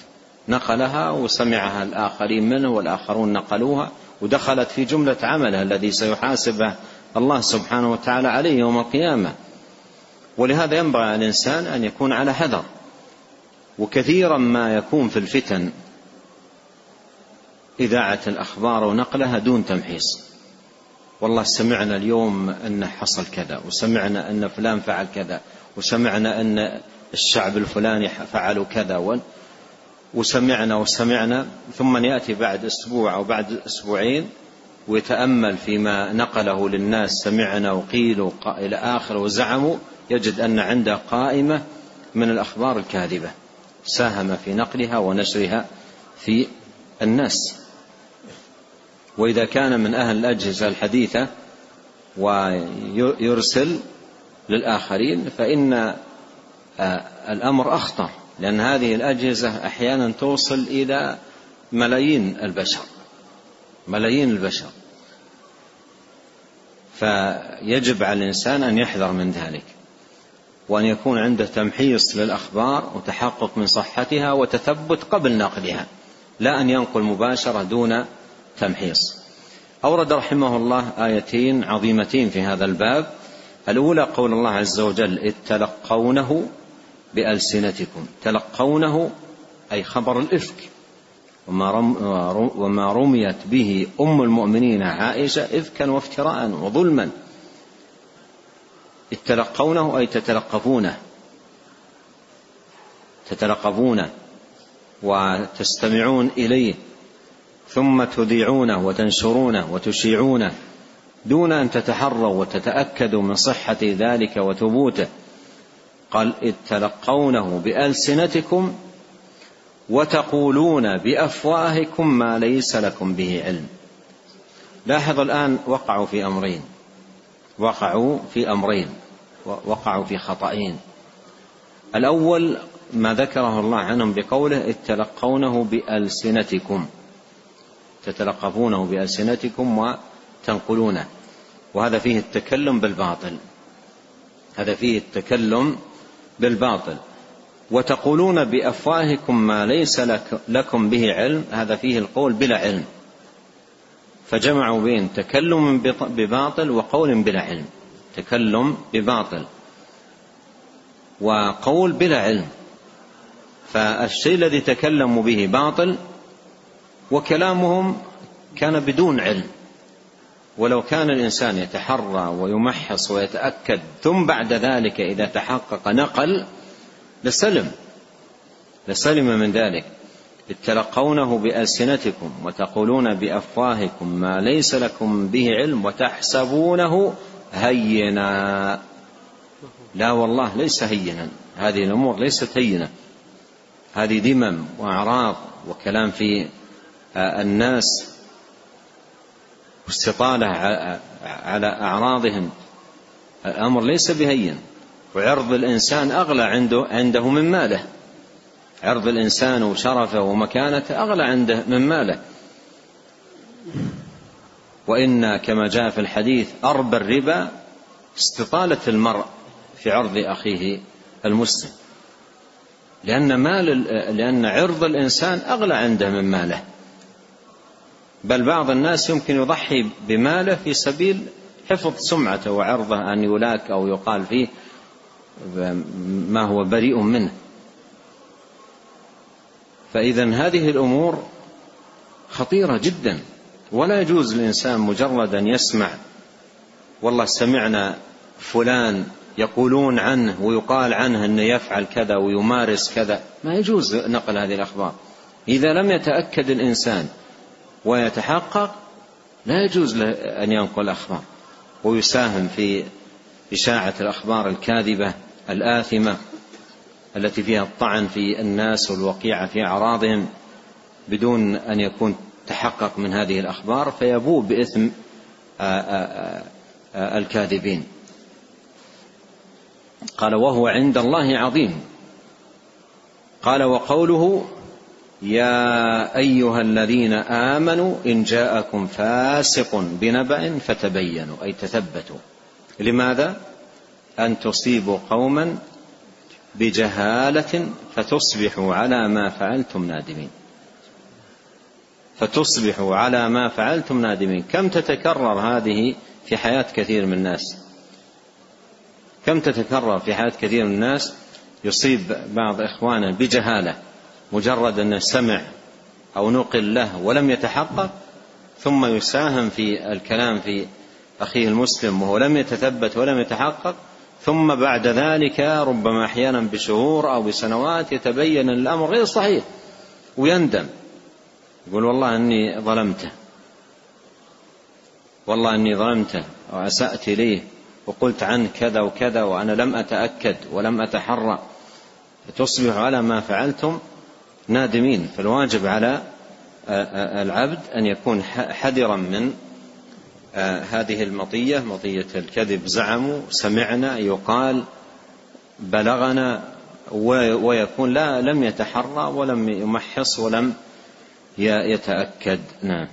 نقلها وسمعها الآخرين منه والآخرون نقلوها ودخلت في جملة عمله الذي سيحاسبه الله سبحانه وتعالى عليه يوم القيامة. ولهذا ينبغي على الإنسان أن يكون على حذر وكثيرا ما يكون في الفتن إذاعة الأخبار ونقلها دون تمحيص. والله سمعنا اليوم أن حصل كذا وسمعنا أن فلان فعل كذا وسمعنا أن الشعب الفلاني فعلوا كذا وسمعنا وسمعنا ثم يأتي بعد أسبوع أو بعد أسبوعين ويتأمل فيما نقله للناس سمعنا وقيل إلى آخر وزعموا يجد أن عنده قائمة من الأخبار الكاذبة ساهم في نقلها ونشرها في الناس. وإذا كان من أهل الأجهزة الحديثة ويرسل للآخرين فإن آه، الأمر أخطر لأن هذه الأجهزة أحيانا توصل إلى ملايين البشر ملايين البشر. فيجب على الإنسان أن يحذر من ذلك. وأن يكون عنده تمحيص للأخبار وتحقق من صحتها وتثبت قبل نقلها لا أن ينقل مباشرة دون تمحيص. أورد رحمه الله آيتين عظيمتين في هذا الباب. الأولى قول الله عز وجل إذ تلقونه بألسنتكم. تلقونه أي خبر الإفك. وما, رم وما رميت به أم المؤمنين عائشة إفكا وافتراء وظلما. إذ تلقونه أي تتلقفونه. تتلقفونه وتستمعون إليه ثم تذيعونه وتنشرونه وتشيعونه دون أن تتحروا وتتأكدوا من صحة ذلك وثبوته. قال اذ تلقونه بألسنتكم وتقولون بأفواهكم ما ليس لكم به علم. لاحظ الآن وقعوا في أمرين. وقعوا في أمرين. وقعوا في خطأين. الأول ما ذكره الله عنهم بقوله اذ تلقونه بألسنتكم. تتلقفونه بألسنتكم وتنقلونه. وهذا فيه التكلم بالباطل. هذا فيه التكلم بالباطل. وتقولون بأفواهكم ما ليس لك لكم به علم. هذا فيه القول بلا علم. فجمعوا بين تكلم بباطل وقول بلا علم. تكلم بباطل وقول بلا علم. فالشيء الذي تكلموا به باطل وكلامهم كان بدون علم. ولو كان الإنسان يتحرى ويمحص ويتأكد ثم بعد ذلك إذا تحقق نقل لسلم لسلم من ذلك. تلقونه بألسنتكم وتقولون بأفواهكم ما ليس لكم به علم وتحسبونه هينا. لا والله ليس هينا. هذه الأمور ليست هينة. هذه ذمم وأعراض وكلام في الناس واستطالة على أعراضهم. الأمر ليس بهين. وعرض الإنسان أغلى عنده عنده من ماله. عرض الإنسان وشرفه ومكانته أغلى عنده من ماله. وإن كما جاء في الحديث أربى الربا استطالة المرء في عرض أخيه المسلم. لأن مال لأن عرض الإنسان أغلى عنده من ماله. بل بعض الناس يمكن يضحي بماله في سبيل حفظ سمعته وعرضه أن يلاك أو يقال فيه ما هو بريء منه. فإذا هذه الأمور خطيرة جدا. ولا يجوز للإنسان مجرد أن يسمع والله سمعنا فلان يقولون عنه ويقال عنه أنه يفعل كذا ويمارس كذا ما يجوز نقل هذه الأخبار. إذا لم يتأكد الإنسان ويتحقق لا يجوز له أن ينقل أخبار ويساهم في إشاعة الأخبار الكاذبة الآثمة التي فيها الطعن في الناس والوقيعة في أعراضهم بدون أن يكون تحقق من هذه الأخبار فيبوء بإثم الكاذبين. قال وهو عند الله عظيم. قال وقوله يا أيها الذين آمنوا إن جاءكم فاسق بنبأ فتبينوا أي تثبتوا. لماذا؟ أن تصيبوا قوما بجهالة فتصبحوا على ما فعلتم نادمين. فتصبحوا على ما فعلتم نادمين. كم تتكرر هذه في حياة كثير من الناس؟ كم تتكرر في حياة كثير من الناس؟ يصيب بعض إخوانه بجهالة مجرد أنه سمع أو نقل له ولم يتحقق ثم يساهم في الكلام في أخيه المسلم وهو لم يتثبت ولم يتحقق ثم بعد ذلك ربما أحيانا بشهور أو بسنوات يتبين الأمر غير صحيح ويندم. يقول والله أني ظلمته. والله أني ظلمته وأسأت إليه وقلت عنه كذا وكذا وأنا لم أتأكد ولم أتحرى. فتصبح على ما فعلتم نادمين. فالواجب على العبد أن يكون حذرا من هذه المطية. مطية الكذب زعموا سمعنا يقال بلغنا ويكون لا لم يتحرى ولم يمحص ولم يتأكد. نعم.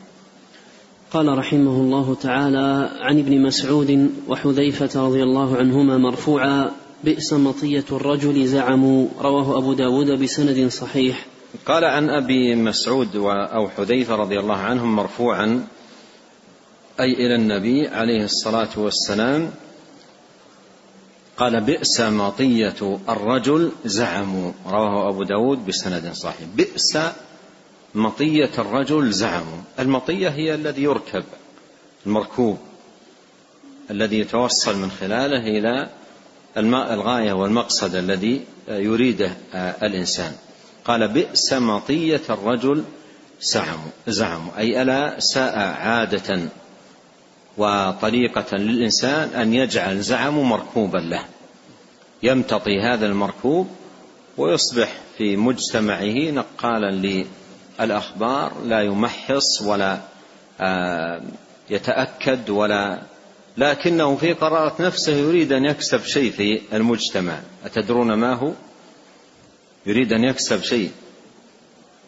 قال رحمه الله تعالى عن ابن مسعود وحذيفة رضي الله عنهما مرفوعا بئس مطية الرجل زعموا رواه أبو داود بسند صحيح. قال عن أبي مسعود أو حذيفة رضي الله عنهم مرفوعا أي إلى النبي عليه الصلاة والسلام قال بئس مطية الرجل زعموا رواه أبو داود بسند صحيح. بئس مطية الرجل زعموا المطية هي الذي يركب المركوب. الذي يتوصل من خلاله إلى الماء الغاية والمقصد الذي يريده الإنسان. قال بئس مطية الرجل زعموا زعموا أي ألا ساء عادة وطريقة للإنسان أن يجعل زعمه مركوبا له. يمتطي هذا المركوب ويصبح في مجتمعه نقالا للأخبار لا يمحص ولا آه، يتأكد ولا لكنه في قرارة نفسه يريد أن يكسب شيء في المجتمع. أتدرون ما هو؟ يريد أن يكسب شيء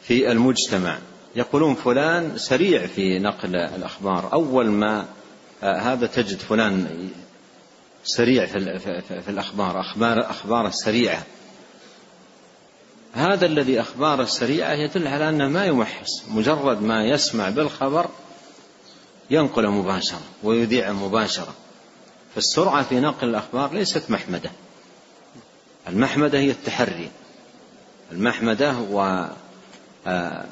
في المجتمع. يقولون فلان سريع في نقل الأخبار. أول ما آه، هذا تجد فلان سريع في, في الأخبار. أخبار أخباره سريعة. هذا الذي أخباره سريعة يدل على أنه ما يمحص مجرد ما يسمع بالخبر ينقل مباشرة ويذيع مباشرة. فالسرعة في نقل الأخبار ليست محمدة. المحمدة هي التحري. المحمدة و آه،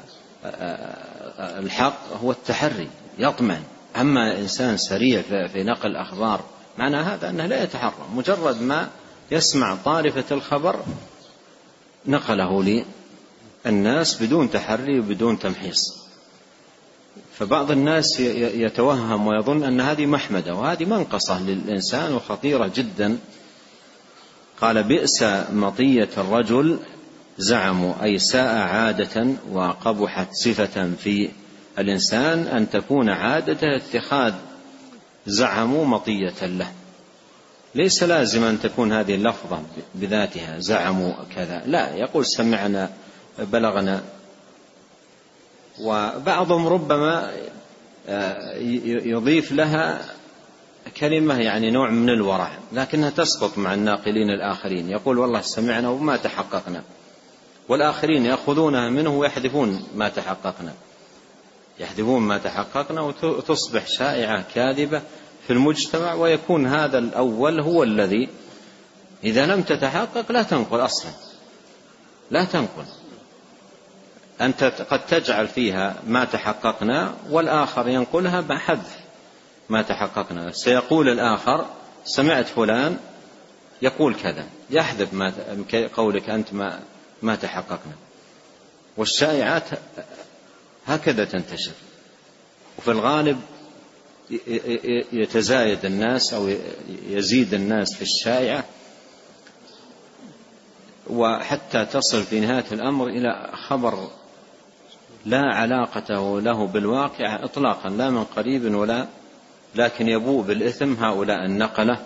آه، الحق هو التحري يطمن أما إنسان سريع في نقل الأخبار معنى هذا أنه لا يتحرى. مجرد ما يسمع طارفة الخبر نقله للناس بدون تحري وبدون تمحيص. فبعض الناس يتوهم ويظن أن هذه محمدة وهذه منقصة للإنسان وخطيرة جدا. قال بئس مطية الرجل زعموا أي ساء عادة وقبحت صفة في الإنسان أن تكون عادته اتخاذ زعموا مطية له. ليس لازم أن تكون هذه اللفظة بذاتها زعموا كذا. لا يقول سمعنا بلغنا. وبعضهم ربما آه، يضيف لها كلمة يعني نوع من الورع لكنها تسقط مع الناقلين الآخرين. يقول والله سمعنا وما تحققنا. والآخرين يأخذونها منه ويحذفون ما تحققنا. يحذفون ما تحققنا وتصبح شائعة كاذبة في المجتمع ويكون هذا الأول هو الذي إذا لم تتحقق لا تنقل أصلا. لا تنقل. أنت قد تجعل فيها ما تحققنا والآخر ينقلها بحذف ما تحققنا. سيقول الآخر سمعت فلان يقول كذا يحذف ما قولك أنت ما ما تحققنا. والشائعات هكذا تنتشر. وفي الغالب يتزايد الناس أو يزيد الناس في الشائعة وحتى تصل في نهاية الأمر إلى خبر لا علاقة له بالواقع اطلاقا لا من قريب ولا لكن يبوء بالإثم هؤلاء النقلة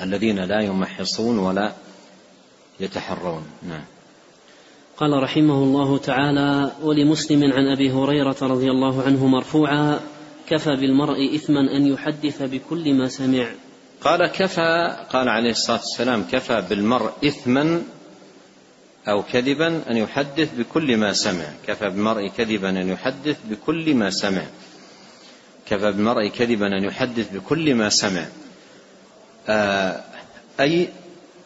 الذين لا يمحصون ولا يتحرون. نعم. قال رحمه الله تعالى ولمسلم عن أبي هريرة رضي الله عنه مرفوعا كفى بالمرء إثما أن يحدث بكل ما سمع. قال كفى قال عليه الصلاة والسلام كفى بالمرء إثما أو كذبا أن يحدث بكل ما سمع. كفى بالمرء كذبا أن يحدث بكل ما سمع. كفى بالمرء كذبا أن يحدث بكل ما سمع. آه أي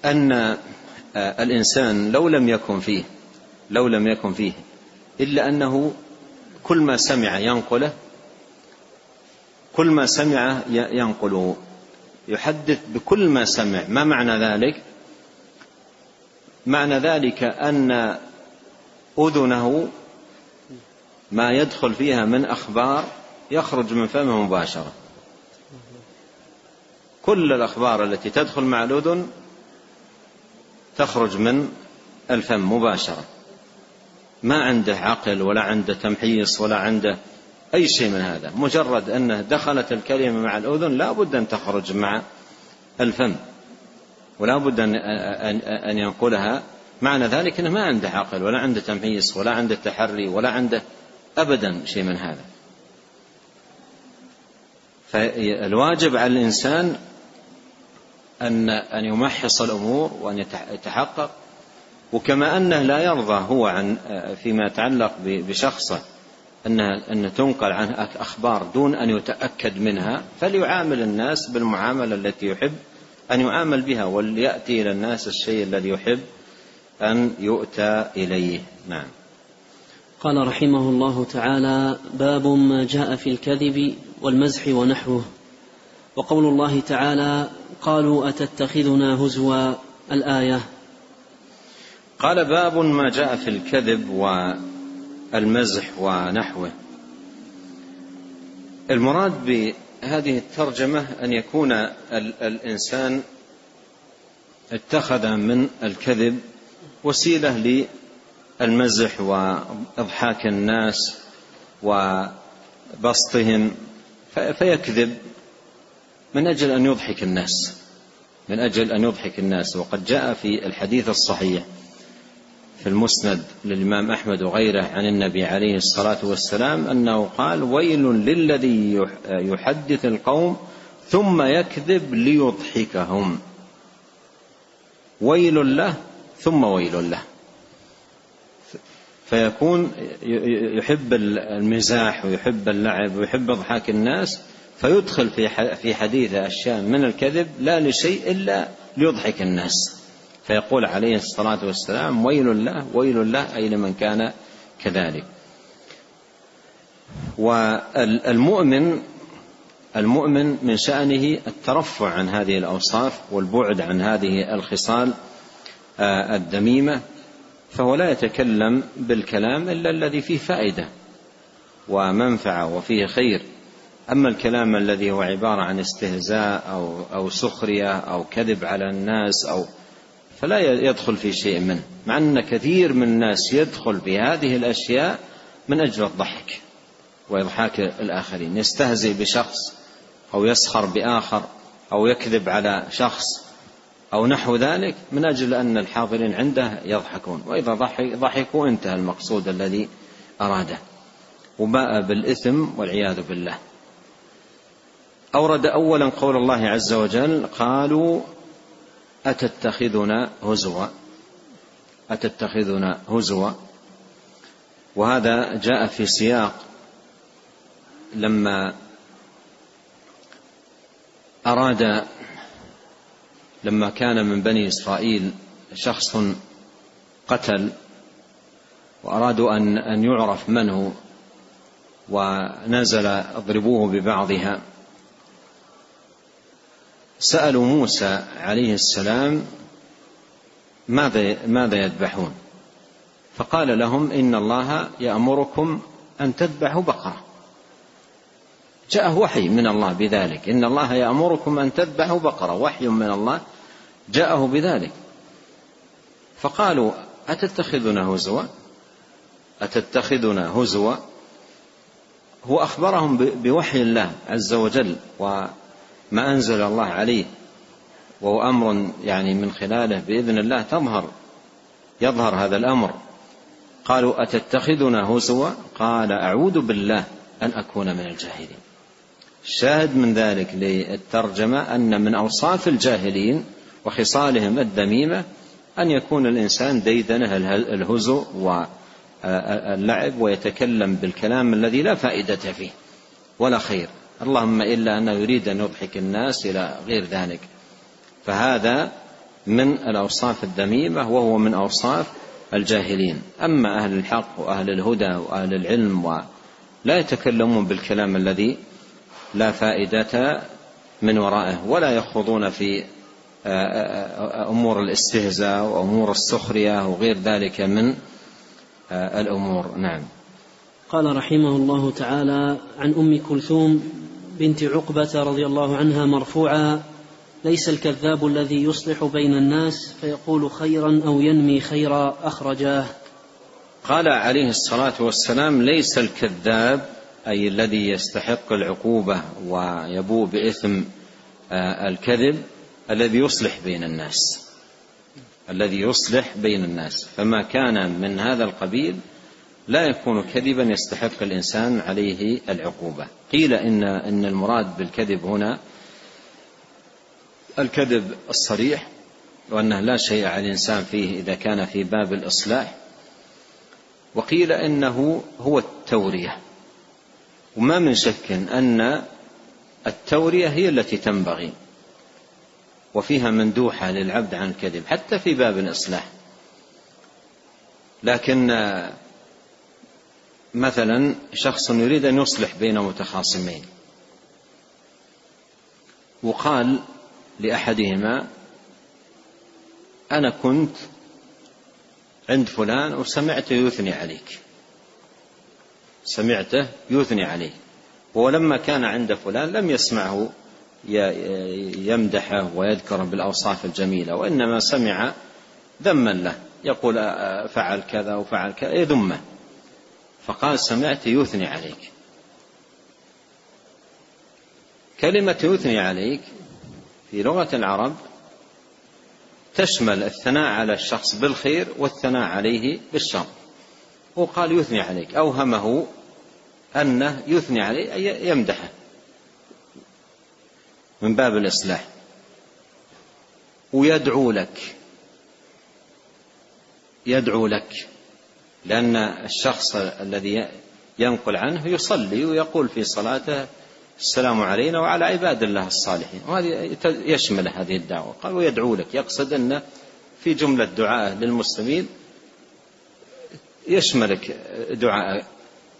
أن الإنسان لو لم يكن فيه لو لم يكن فيه إلا أنه كل ما سمع ينقله كل ما سمع ينقله يحدث بكل ما سمع. ما معنى ذلك؟ معنى ذلك أن أذنه ما يدخل فيها من أخبار يخرج من فمه مباشرة. كل الأخبار التي تدخل مع الأذن تخرج من الفم مباشرة. ما عنده عقل ولا عنده تمحيص ولا عنده أي شيء من هذا. مجرد أنه دخلت الكلمة مع الأذن لا بد أن تخرج مع الفم. ولا بد أن, أن ينقلها. معنى ذلك أنه ما عنده عقل ولا عنده تمحيص ولا عنده تحري ولا عنده أبدا شيء من هذا. فالواجب على الإنسان أن أن يمحص الأمور وأن يتحقق. وكما أنه لا يرضى هو عن فيما يتعلق بشخصه. أنها أن تنقل عنه أخبار دون أن يتأكد منها فليعامل الناس بالمعاملة التي يحب أن يعامل بها وليأتي إلى الناس الشيء الذي يحب أن يؤتى إليه. نعم. قال رحمه الله تعالى باب ما جاء في الكذب والمزح ونحوه. وقول الله تعالى قالوا أتتخذنا هزوا الآية؟ قال باب ما جاء في الكذب والمزح ونحوه. المراد بهذه الترجمة أن يكون الإنسان اتخذ من الكذب وسيلة للمزح وإضحاك الناس وبسطهم. فيكذب من أجل أن يضحك الناس من أجل أن يضحك الناس. وقد جاء في الحديث الصحيح في المسند للإمام أحمد وغيره عن النبي عليه الصلاة والسلام أنه قال ويل للذي يحدث القوم ثم يكذب ليضحكهم. ويل له ثم ويل له. فيكون يحب المزاح ويحب اللعب ويحب اضحاك الناس فيدخل في في حديثه أشياء من الكذب لا لشيء إلا ليضحك الناس. فيقول عليه الصلاة والسلام ويل له ويل له أي لمن كان كذلك. والمؤمن المؤمن من شأنه الترفع عن هذه الأوصاف والبعد عن هذه الخصال آه، الذميمة فهو لا يتكلم بالكلام إلا الذي فيه فائدة ومنفعة وفيه خير. أما الكلام الذي هو عبارة عن استهزاء أو أو سخرية أو كذب على الناس أو فلا يدخل في شيء منه مع أن كثير من الناس يدخل في هذه الأشياء من أجل الضحك وإضحاك الآخرين. يستهزئ بشخص أو يسخر بآخر أو يكذب على شخص أو نحو ذلك من أجل أن الحاضرين عنده يضحكون. وإذا ضحكوا انتهى المقصود الذي أراده. وباء بالإثم والعياذ بالله. أورد أولا قول الله عز وجل قالوا أتتخذنا هزوا؟ أتتخذنا هزوا؟ وهذا جاء في سياق لما أراد لما كان من بني إسرائيل شخص قتل وأرادوا أن أن يعرف من هو ونزل أضربوه ببعضها. سألوا موسى عليه السلام ماذا ماذا يذبحون؟ فقال لهم إن الله يأمركم أن تذبحوا بقرة. جاء وحي من الله بذلك، إن الله يأمركم أن تذبحوا بقرة، وحي من الله جاءه بذلك. فقالوا: أتتخذنا هزوا؟ أتتخذنا هزوا؟ هو أخبرهم بوحي الله عز وجل و ما أنزل الله عليه وهو أمر يعني من خلاله بإذن الله تظهر يظهر هذا الأمر. قالوا أتتخذنا هزوا؟ قال أعوذ بالله أن أكون من الجاهلين. الشاهد من ذلك للترجمة أن من أوصاف الجاهلين وخصالهم الذميمة أن يكون الإنسان ديدنه الهزو واللعب ويتكلم بالكلام الذي لا فائدة فيه ولا خير. اللهم إلا أنه يريد أن يضحك الناس إلى غير ذلك. فهذا من الأوصاف الذميمة وهو من أوصاف الجاهلين. أما أهل الحق وأهل الهدى وأهل العلم ولا يتكلمون بالكلام الذي لا فائدة من ورائه ولا يخوضون في أمور الاستهزاء وأمور السخرية وغير ذلك من الأمور. نعم. قال رحمه الله تعالى عن أم كلثوم بنت عقبة رضي الله عنها مرفوعا ليس الكذاب الذي يصلح بين الناس فيقول خيرا أو ينمي خيرا أخرجاه. قال عليه الصلاة والسلام ليس الكذاب أي الذي يستحق العقوبة ويبوء بإثم الكذب الذي يصلح بين الناس. الذي يصلح بين الناس. فما كان من هذا القبيل لا يكون كذبا يستحق الإنسان عليه العقوبة. قيل إن إن المراد بالكذب هنا الكذب الصريح وأنه لا شيء على الإنسان فيه إذا كان في باب الإصلاح. وقيل إنه هو التورية. وما من شك أن التورية هي التي تنبغي وفيها مندوحة للعبد عن الكذب حتى في باب الإصلاح. لكن مثلا شخص يريد أن يصلح بين متخاصمين وقال لأحدهما أنا كنت عند فلان وسمعته يثني عليك. سمعته يثني عليه ولما كان عند فلان لم يسمعه يمدحه ويذكره بالأوصاف الجميلة وإنما سمع ذما له. يقول فعل كذا وفعل كذا. يذمه. فقال سمعت يثني عليك. كلمة يثني عليك في لغة العرب تشمل الثناء على الشخص بالخير والثناء عليه بالشر. وقال يثني عليك أوهمه أنه يثني عليه أي يمدحه من باب الإصلاح. ويدعو لك يدعو لك. لأن الشخص الذي ينقل عنه يصلي ويقول في صلاته السلام علينا وعلى عباد الله الصالحين. وهذه يشمل هذه الدعوة. قال ويدعو لك. يقصد أن في جملة دعاء للمسلمين يشملك دعاء.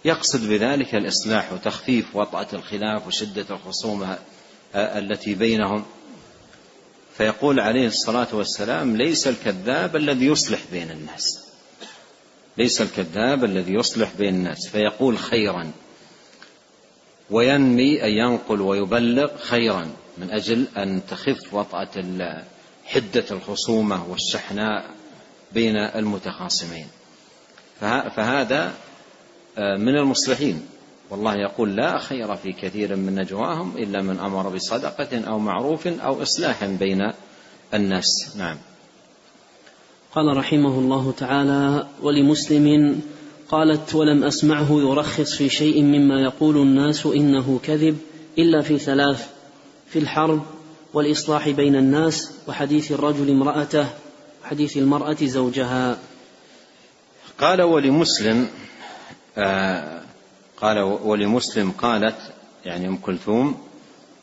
يقصد بذلك الإصلاح وتخفيف وطأة الخلاف وشدة الخصومة التي بينهم. فيقول عليه الصلاة والسلام ليس الكذاب الذي يصلح بين الناس. ليس الكذاب الذي يصلح بين الناس فيقول خيرا. وينمي أن ينقل ويبلغ خيرا من أجل أن تخف وطأة حدة الخصومة والشحناء بين المتخاصمين. فهذا من المصلحين. والله يقول لا خير في كثير من نجواهم إلا من أمر بصدقة أو معروف أو إصلاح بين الناس. نعم. قال رحمه الله تعالى ولمسلم قالت ولم أسمعه يرخص في شيء مما يقول الناس إنه كذب إلا في ثلاث في الحرب والإصلاح بين الناس وحديث الرجل امرأته وحديث المرأة زوجها. قال ولمسلم آه قال ولمسلم قالت يعني أم كلثوم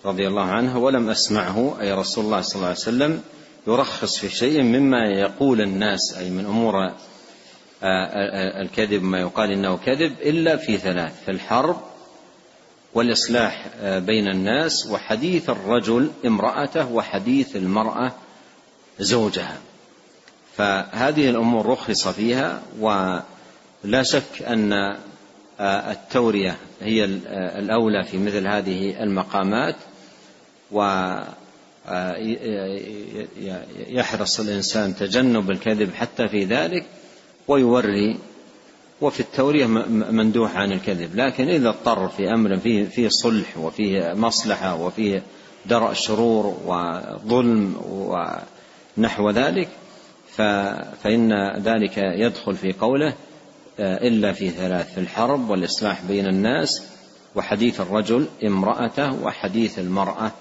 رضي الله عنها ولم أسمعه أي رسول الله صلى الله عليه وسلم يرخص في شيء مما يقول الناس أي من أمور آه، آه، الكذب ما يقال إنه كذب إلا في ثلاث في الحرب والإصلاح آه، بين الناس وحديث الرجل امرأته وحديث المرأة زوجها. فهذه الأمور رخص فيها ولا شك أن التورية هي الأولى في مثل هذه المقامات ويحرص الإنسان تجنب الكذب حتى في ذلك ويوري وفي التورية مندوح عن الكذب. لكن إذا اضطر في أمر فيه, فيه صلح وفيه مصلحة وفيه درء شرور وظلم ونحو ذلك فإن ذلك يدخل في قوله آه، إلا في ثلاث في الحرب والإصلاح بين الناس وحديث الرجل امرأته وحديث المرأة.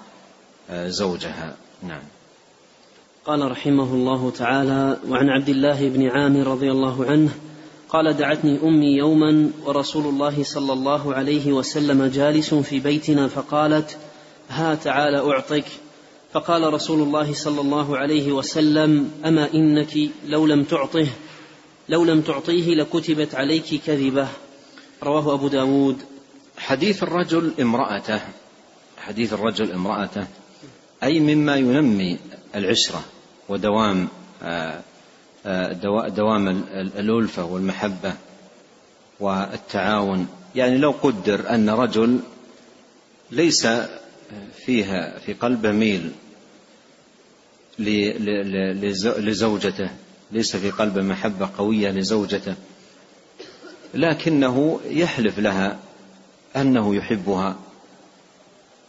زوجها. نعم. قال رحمه الله تعالى وعن عبد الله بن عامر رضي الله عنه قال دعتني أمي يوما ورسول الله صلى الله عليه وسلم جالس في بيتنا فقالت ها تعالى أعطك فقال رسول الله صلى الله عليه وسلم أما إنك لو لم تعطه لو لم تعطيه لكتبت عليك كذبة رواه أبو داود. حديث الرجل امرأته حديث الرجل امرأته أي مما ينمي العشره ودوام آه، آه، دوام الألفة والمحبة والتعاون. يعني لو قدر أن رجل ليس فيها في قلبه ميل لزوجته ليس في قلبه محبة قوية لزوجته لكنه يحلف لها أنه يحبها.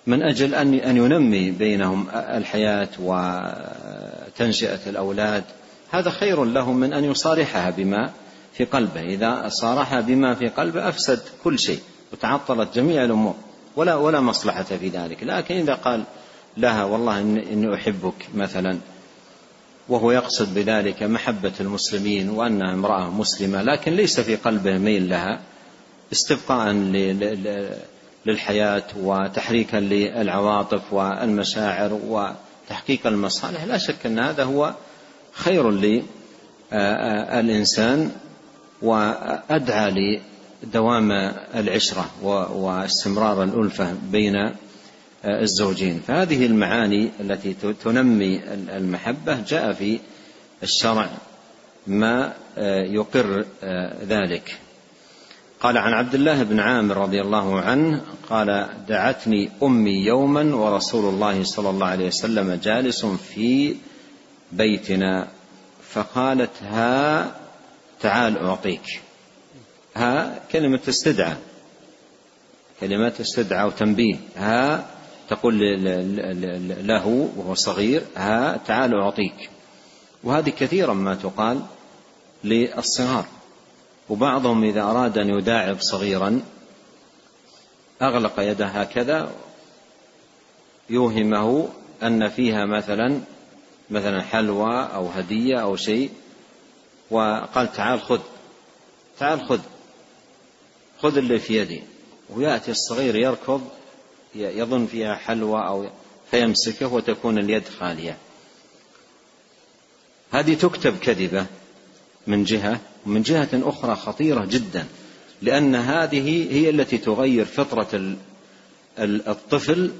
من أجل أن أن ينمي بينهم الحياة وتنشئة الأولاد هذا خير له من أن يصارحها بما في قلبه. إذا صارحها بما في قلبه أفسد كل شيء وتعطلت جميع الأمور ولا ولا مصلحة في ذلك. لكن إذا قال لها والله إني أحبك مثلا وهو يقصد بذلك محبة المسلمين وأنها امرأة مسلمة لكن ليس في قلبه ميل لها استبقاء للحياة وتحريكا للعواطف والمشاعر وتحقيق المصالح. لا شك أن هذا هو خير للإنسان وأدعى لدوام العشرة واستمرار الألفة بين الزوجين. فهذه المعاني التي تنمي المحبة جاء في الشرع ما يقر ذلك. قال عن عبد الله بن عامر رضي الله عنه قال دعتني أمي يوما ورسول الله صلى الله عليه وسلم جالس في بيتنا. فقالت ها تعال أعطيك. ها كلمة استدعاء. كلمة استدعاء وتنبيه. ها تقول له وهو صغير ها تعال أعطيك. وهذه كثيرا ما تقال للصغار. وبعضهم إذا أراد أن يداعب صغيرا أغلق يده هكذا يوهمه أن فيها مثلا مثلا حلوى أو هدية أو شيء وقال تعال خذ تعال خذ خذ اللي في يدي. ويأتي الصغير يركض يظن فيها حلوى أو فيمسكه وتكون اليد خالية. هذه تكتب كذبة. من جهة ومن جهة أخرى خطيرة جدا لأن هذه هي التي تغير فطرة الطفل.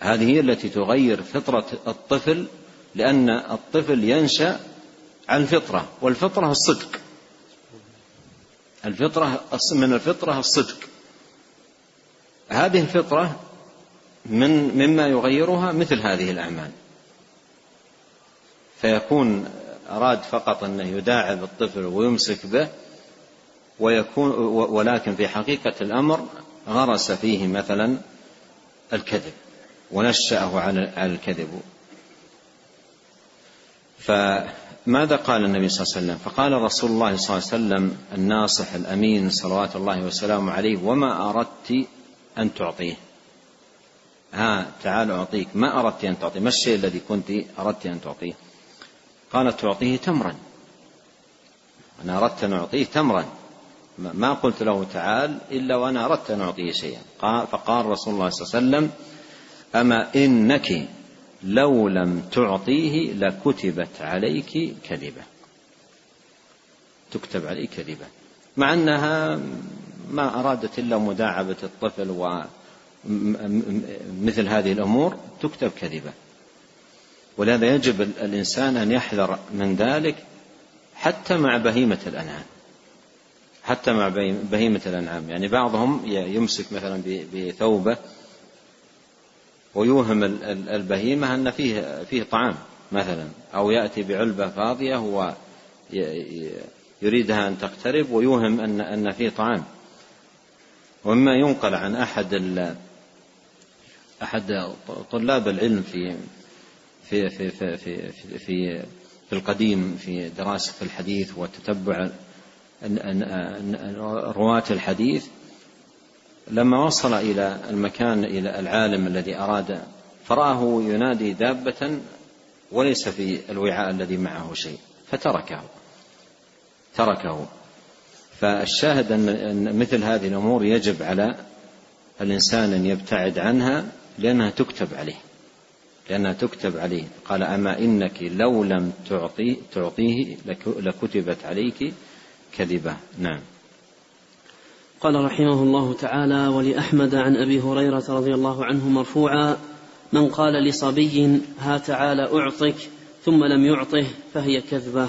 هذه هي التي تغير فطرة الطفل لأن الطفل ينشأ عن فطرة والفطرة الصدق. الفطرة من الفطرة الصدق. هذه الفطرة من مما يغيرها مثل هذه الأعمال. فيكون أراد فقط أنه يداعب الطفل ويمسك به ويكون ولكن في حقيقة الأمر غرس فيه مثلا الكذب ونشأه على الكذب. فماذا قال النبي صلى الله عليه وسلم؟ فقال رسول الله صلى الله عليه وسلم الناصح الأمين صلوات الله وسلامه عليه وما أردت أن تعطيه. ها تعال أعطيك. ما أردت أن تعطيه؟ ما الشيء الذي كنت أردت أن تعطيه؟ قالت تعطيه تمرا. أنا أردت أن أعطيه تمرا. ما قلت له تعال إلا وأنا أردت أن أعطيه شيئا. قال فقال رسول الله صلى الله عليه وسلم أما إنك لو لم تعطيه لكتبت عليك كذبة. تكتب عليك كذبة. مع أنها ما أرادت إلا مداعبة الطفل ومثل هذه الأمور تكتب كذبة. ولهذا يجب الإنسان أن يحذر من ذلك حتى مع بهيمة الأنعام. حتى مع بهيمة الأنعام. يعني بعضهم يمسك مثلا بثوبة ويوهم البهيمة أن فيه فيه طعام مثلا أو يأتي بعلبة فاضية هو يريدها أن تقترب ويوهم أن أن فيه طعام. ومما ينقل عن أحد أحد طلاب العلم في في في في في, في, في, في القديم في دراسة الحديث وتتبع رواة الحديث لما وصل إلى المكان إلى العالم الذي أراد فرآه ينادي دابة وليس في الوعاء الذي معه شيء فتركه تركه. فالشاهد أن مثل هذه الأمور يجب على الإنسان أن يبتعد عنها لأنها تكتب عليه. لأنها تكتب عليه. قال أما إنك لو لم تعطي تعطيه لكتبت عليك كذبة. نعم. قال رحمه الله تعالى ولأحمد عن أبي هريرة رضي الله عنه مرفوعا من قال لصبي ها تعالى أعطك ثم لم يعطه فهي كذبة.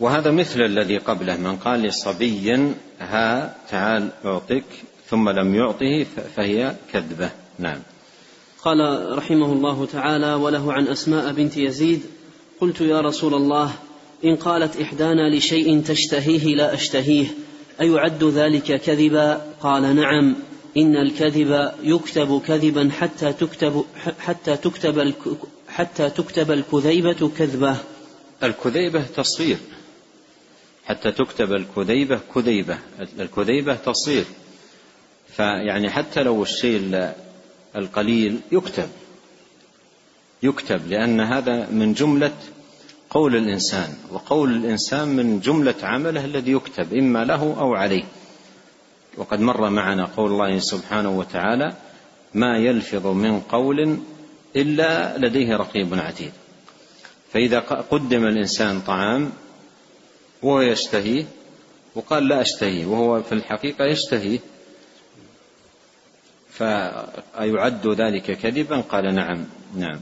وهذا مثل الذي قبله من قال لصبي ها تعال أعطك ثم لم يعطه فهي كذبة. نعم. قال رحمه الله تعالى وله عن أسماء بنت يزيد قلت يا رسول الله إن قالت إحدانا لشيء تشتهيه لا أشتهيه أيعد ذلك كذبا؟ قال نعم إن الكذب يكتب كذبا حتى تكتب حتى تكتب حتى تكتب الكذيبة كذبة. الكذيبة تصغير حتى تكتب الكذيبة كذيبة الكذيبة تصغير فيعني حتى لو الشيء القليل يكتب. يكتب لأن هذا من جملة قول الإنسان وقول الإنسان من جملة عمله الذي يكتب إما له أو عليه. وقد مر معنا قول الله سبحانه وتعالى ما يلفظ من قول إلا لديه رقيب عتيد. فإذا قدم الإنسان طعام وهو يشتهيه وقال لا أشتهيه وهو في الحقيقة يشتهيه فأيعد ذلك كذبا؟ قال نعم نعم.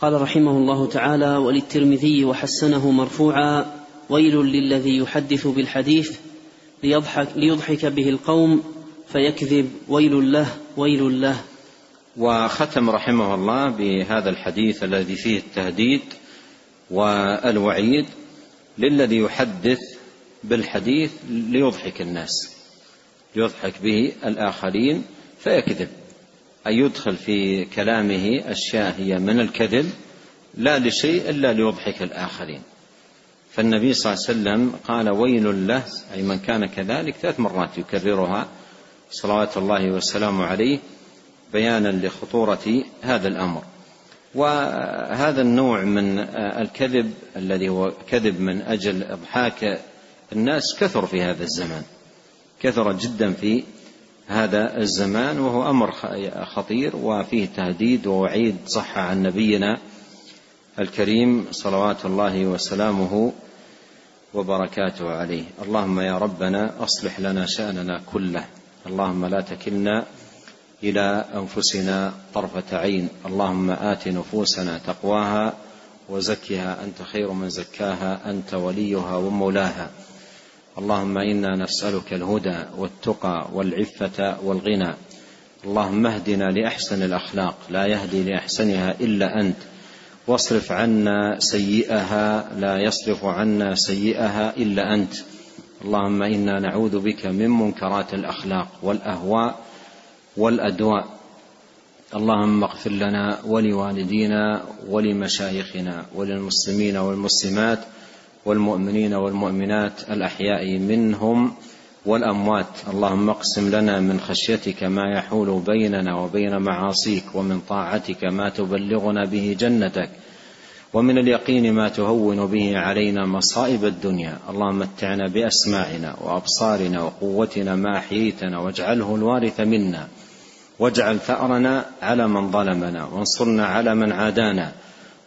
قال رحمه الله تعالى وللترمذي وحسنه مرفوعا ويل للذي يحدث بالحديث ليضحك, ليضحك به القوم فيكذب ويل له ويل له. وختم رحمه الله بهذا الحديث الذي فيه التهديد والوعيد للذي يحدث بالحديث ليضحك الناس. يضحك به الآخرين فيكذب. أن يدخل في كلامه هي من الكذب؟ لا لشيء إلا ليضحك الآخرين. فالنبي صلى الله عليه وسلم قال ويل له أي من كان كذلك ثلاث مرات يكررها صلوات الله وسلامه عليه بيانا لخطورة هذا الأمر. وهذا النوع من الكذب الذي هو كذب من أجل إضحاك الناس كثر في هذا الزمان. كثر جدا في هذا الزمان وهو أمر خطير وفيه تهديد ووعيد صح عن نبينا الكريم صلوات الله وسلامه وبركاته عليه. اللهم يا ربنا أصلح لنا شأننا كله. اللهم لا تكلنا إلى أنفسنا طرفة عين. اللهم آت نفوسنا تقواها وزكها. أنت خير من زكاها. أنت وليها ومولاها. اللهم إنا نسألك الهدى والتقى والعفة والغنى. اللهم اهدنا لأحسن الأخلاق لا يهدي لأحسنها إلا أنت. واصرف عنا سيئها لا يصرف عنا سيئها إلا أنت. اللهم إنا نعوذ بك من منكرات الأخلاق والأهواء والأدواء. اللهم اغفر لنا ولوالدينا ولمشايخنا وللمسلمين والمسلمات. والمؤمنين والمؤمنات الأحياء منهم والأموات. اللهم اقسم لنا من خشيتك ما يحول بيننا وبين معاصيك ومن طاعتك ما تبلغنا به جنتك ومن اليقين ما تهون به علينا مصائب الدنيا. اللهم متعنا بأسماعنا وأبصارنا وقوتنا ما أحييتنا واجعله الوارث منا واجعل ثأرنا على من ظلمنا وانصرنا على من عادانا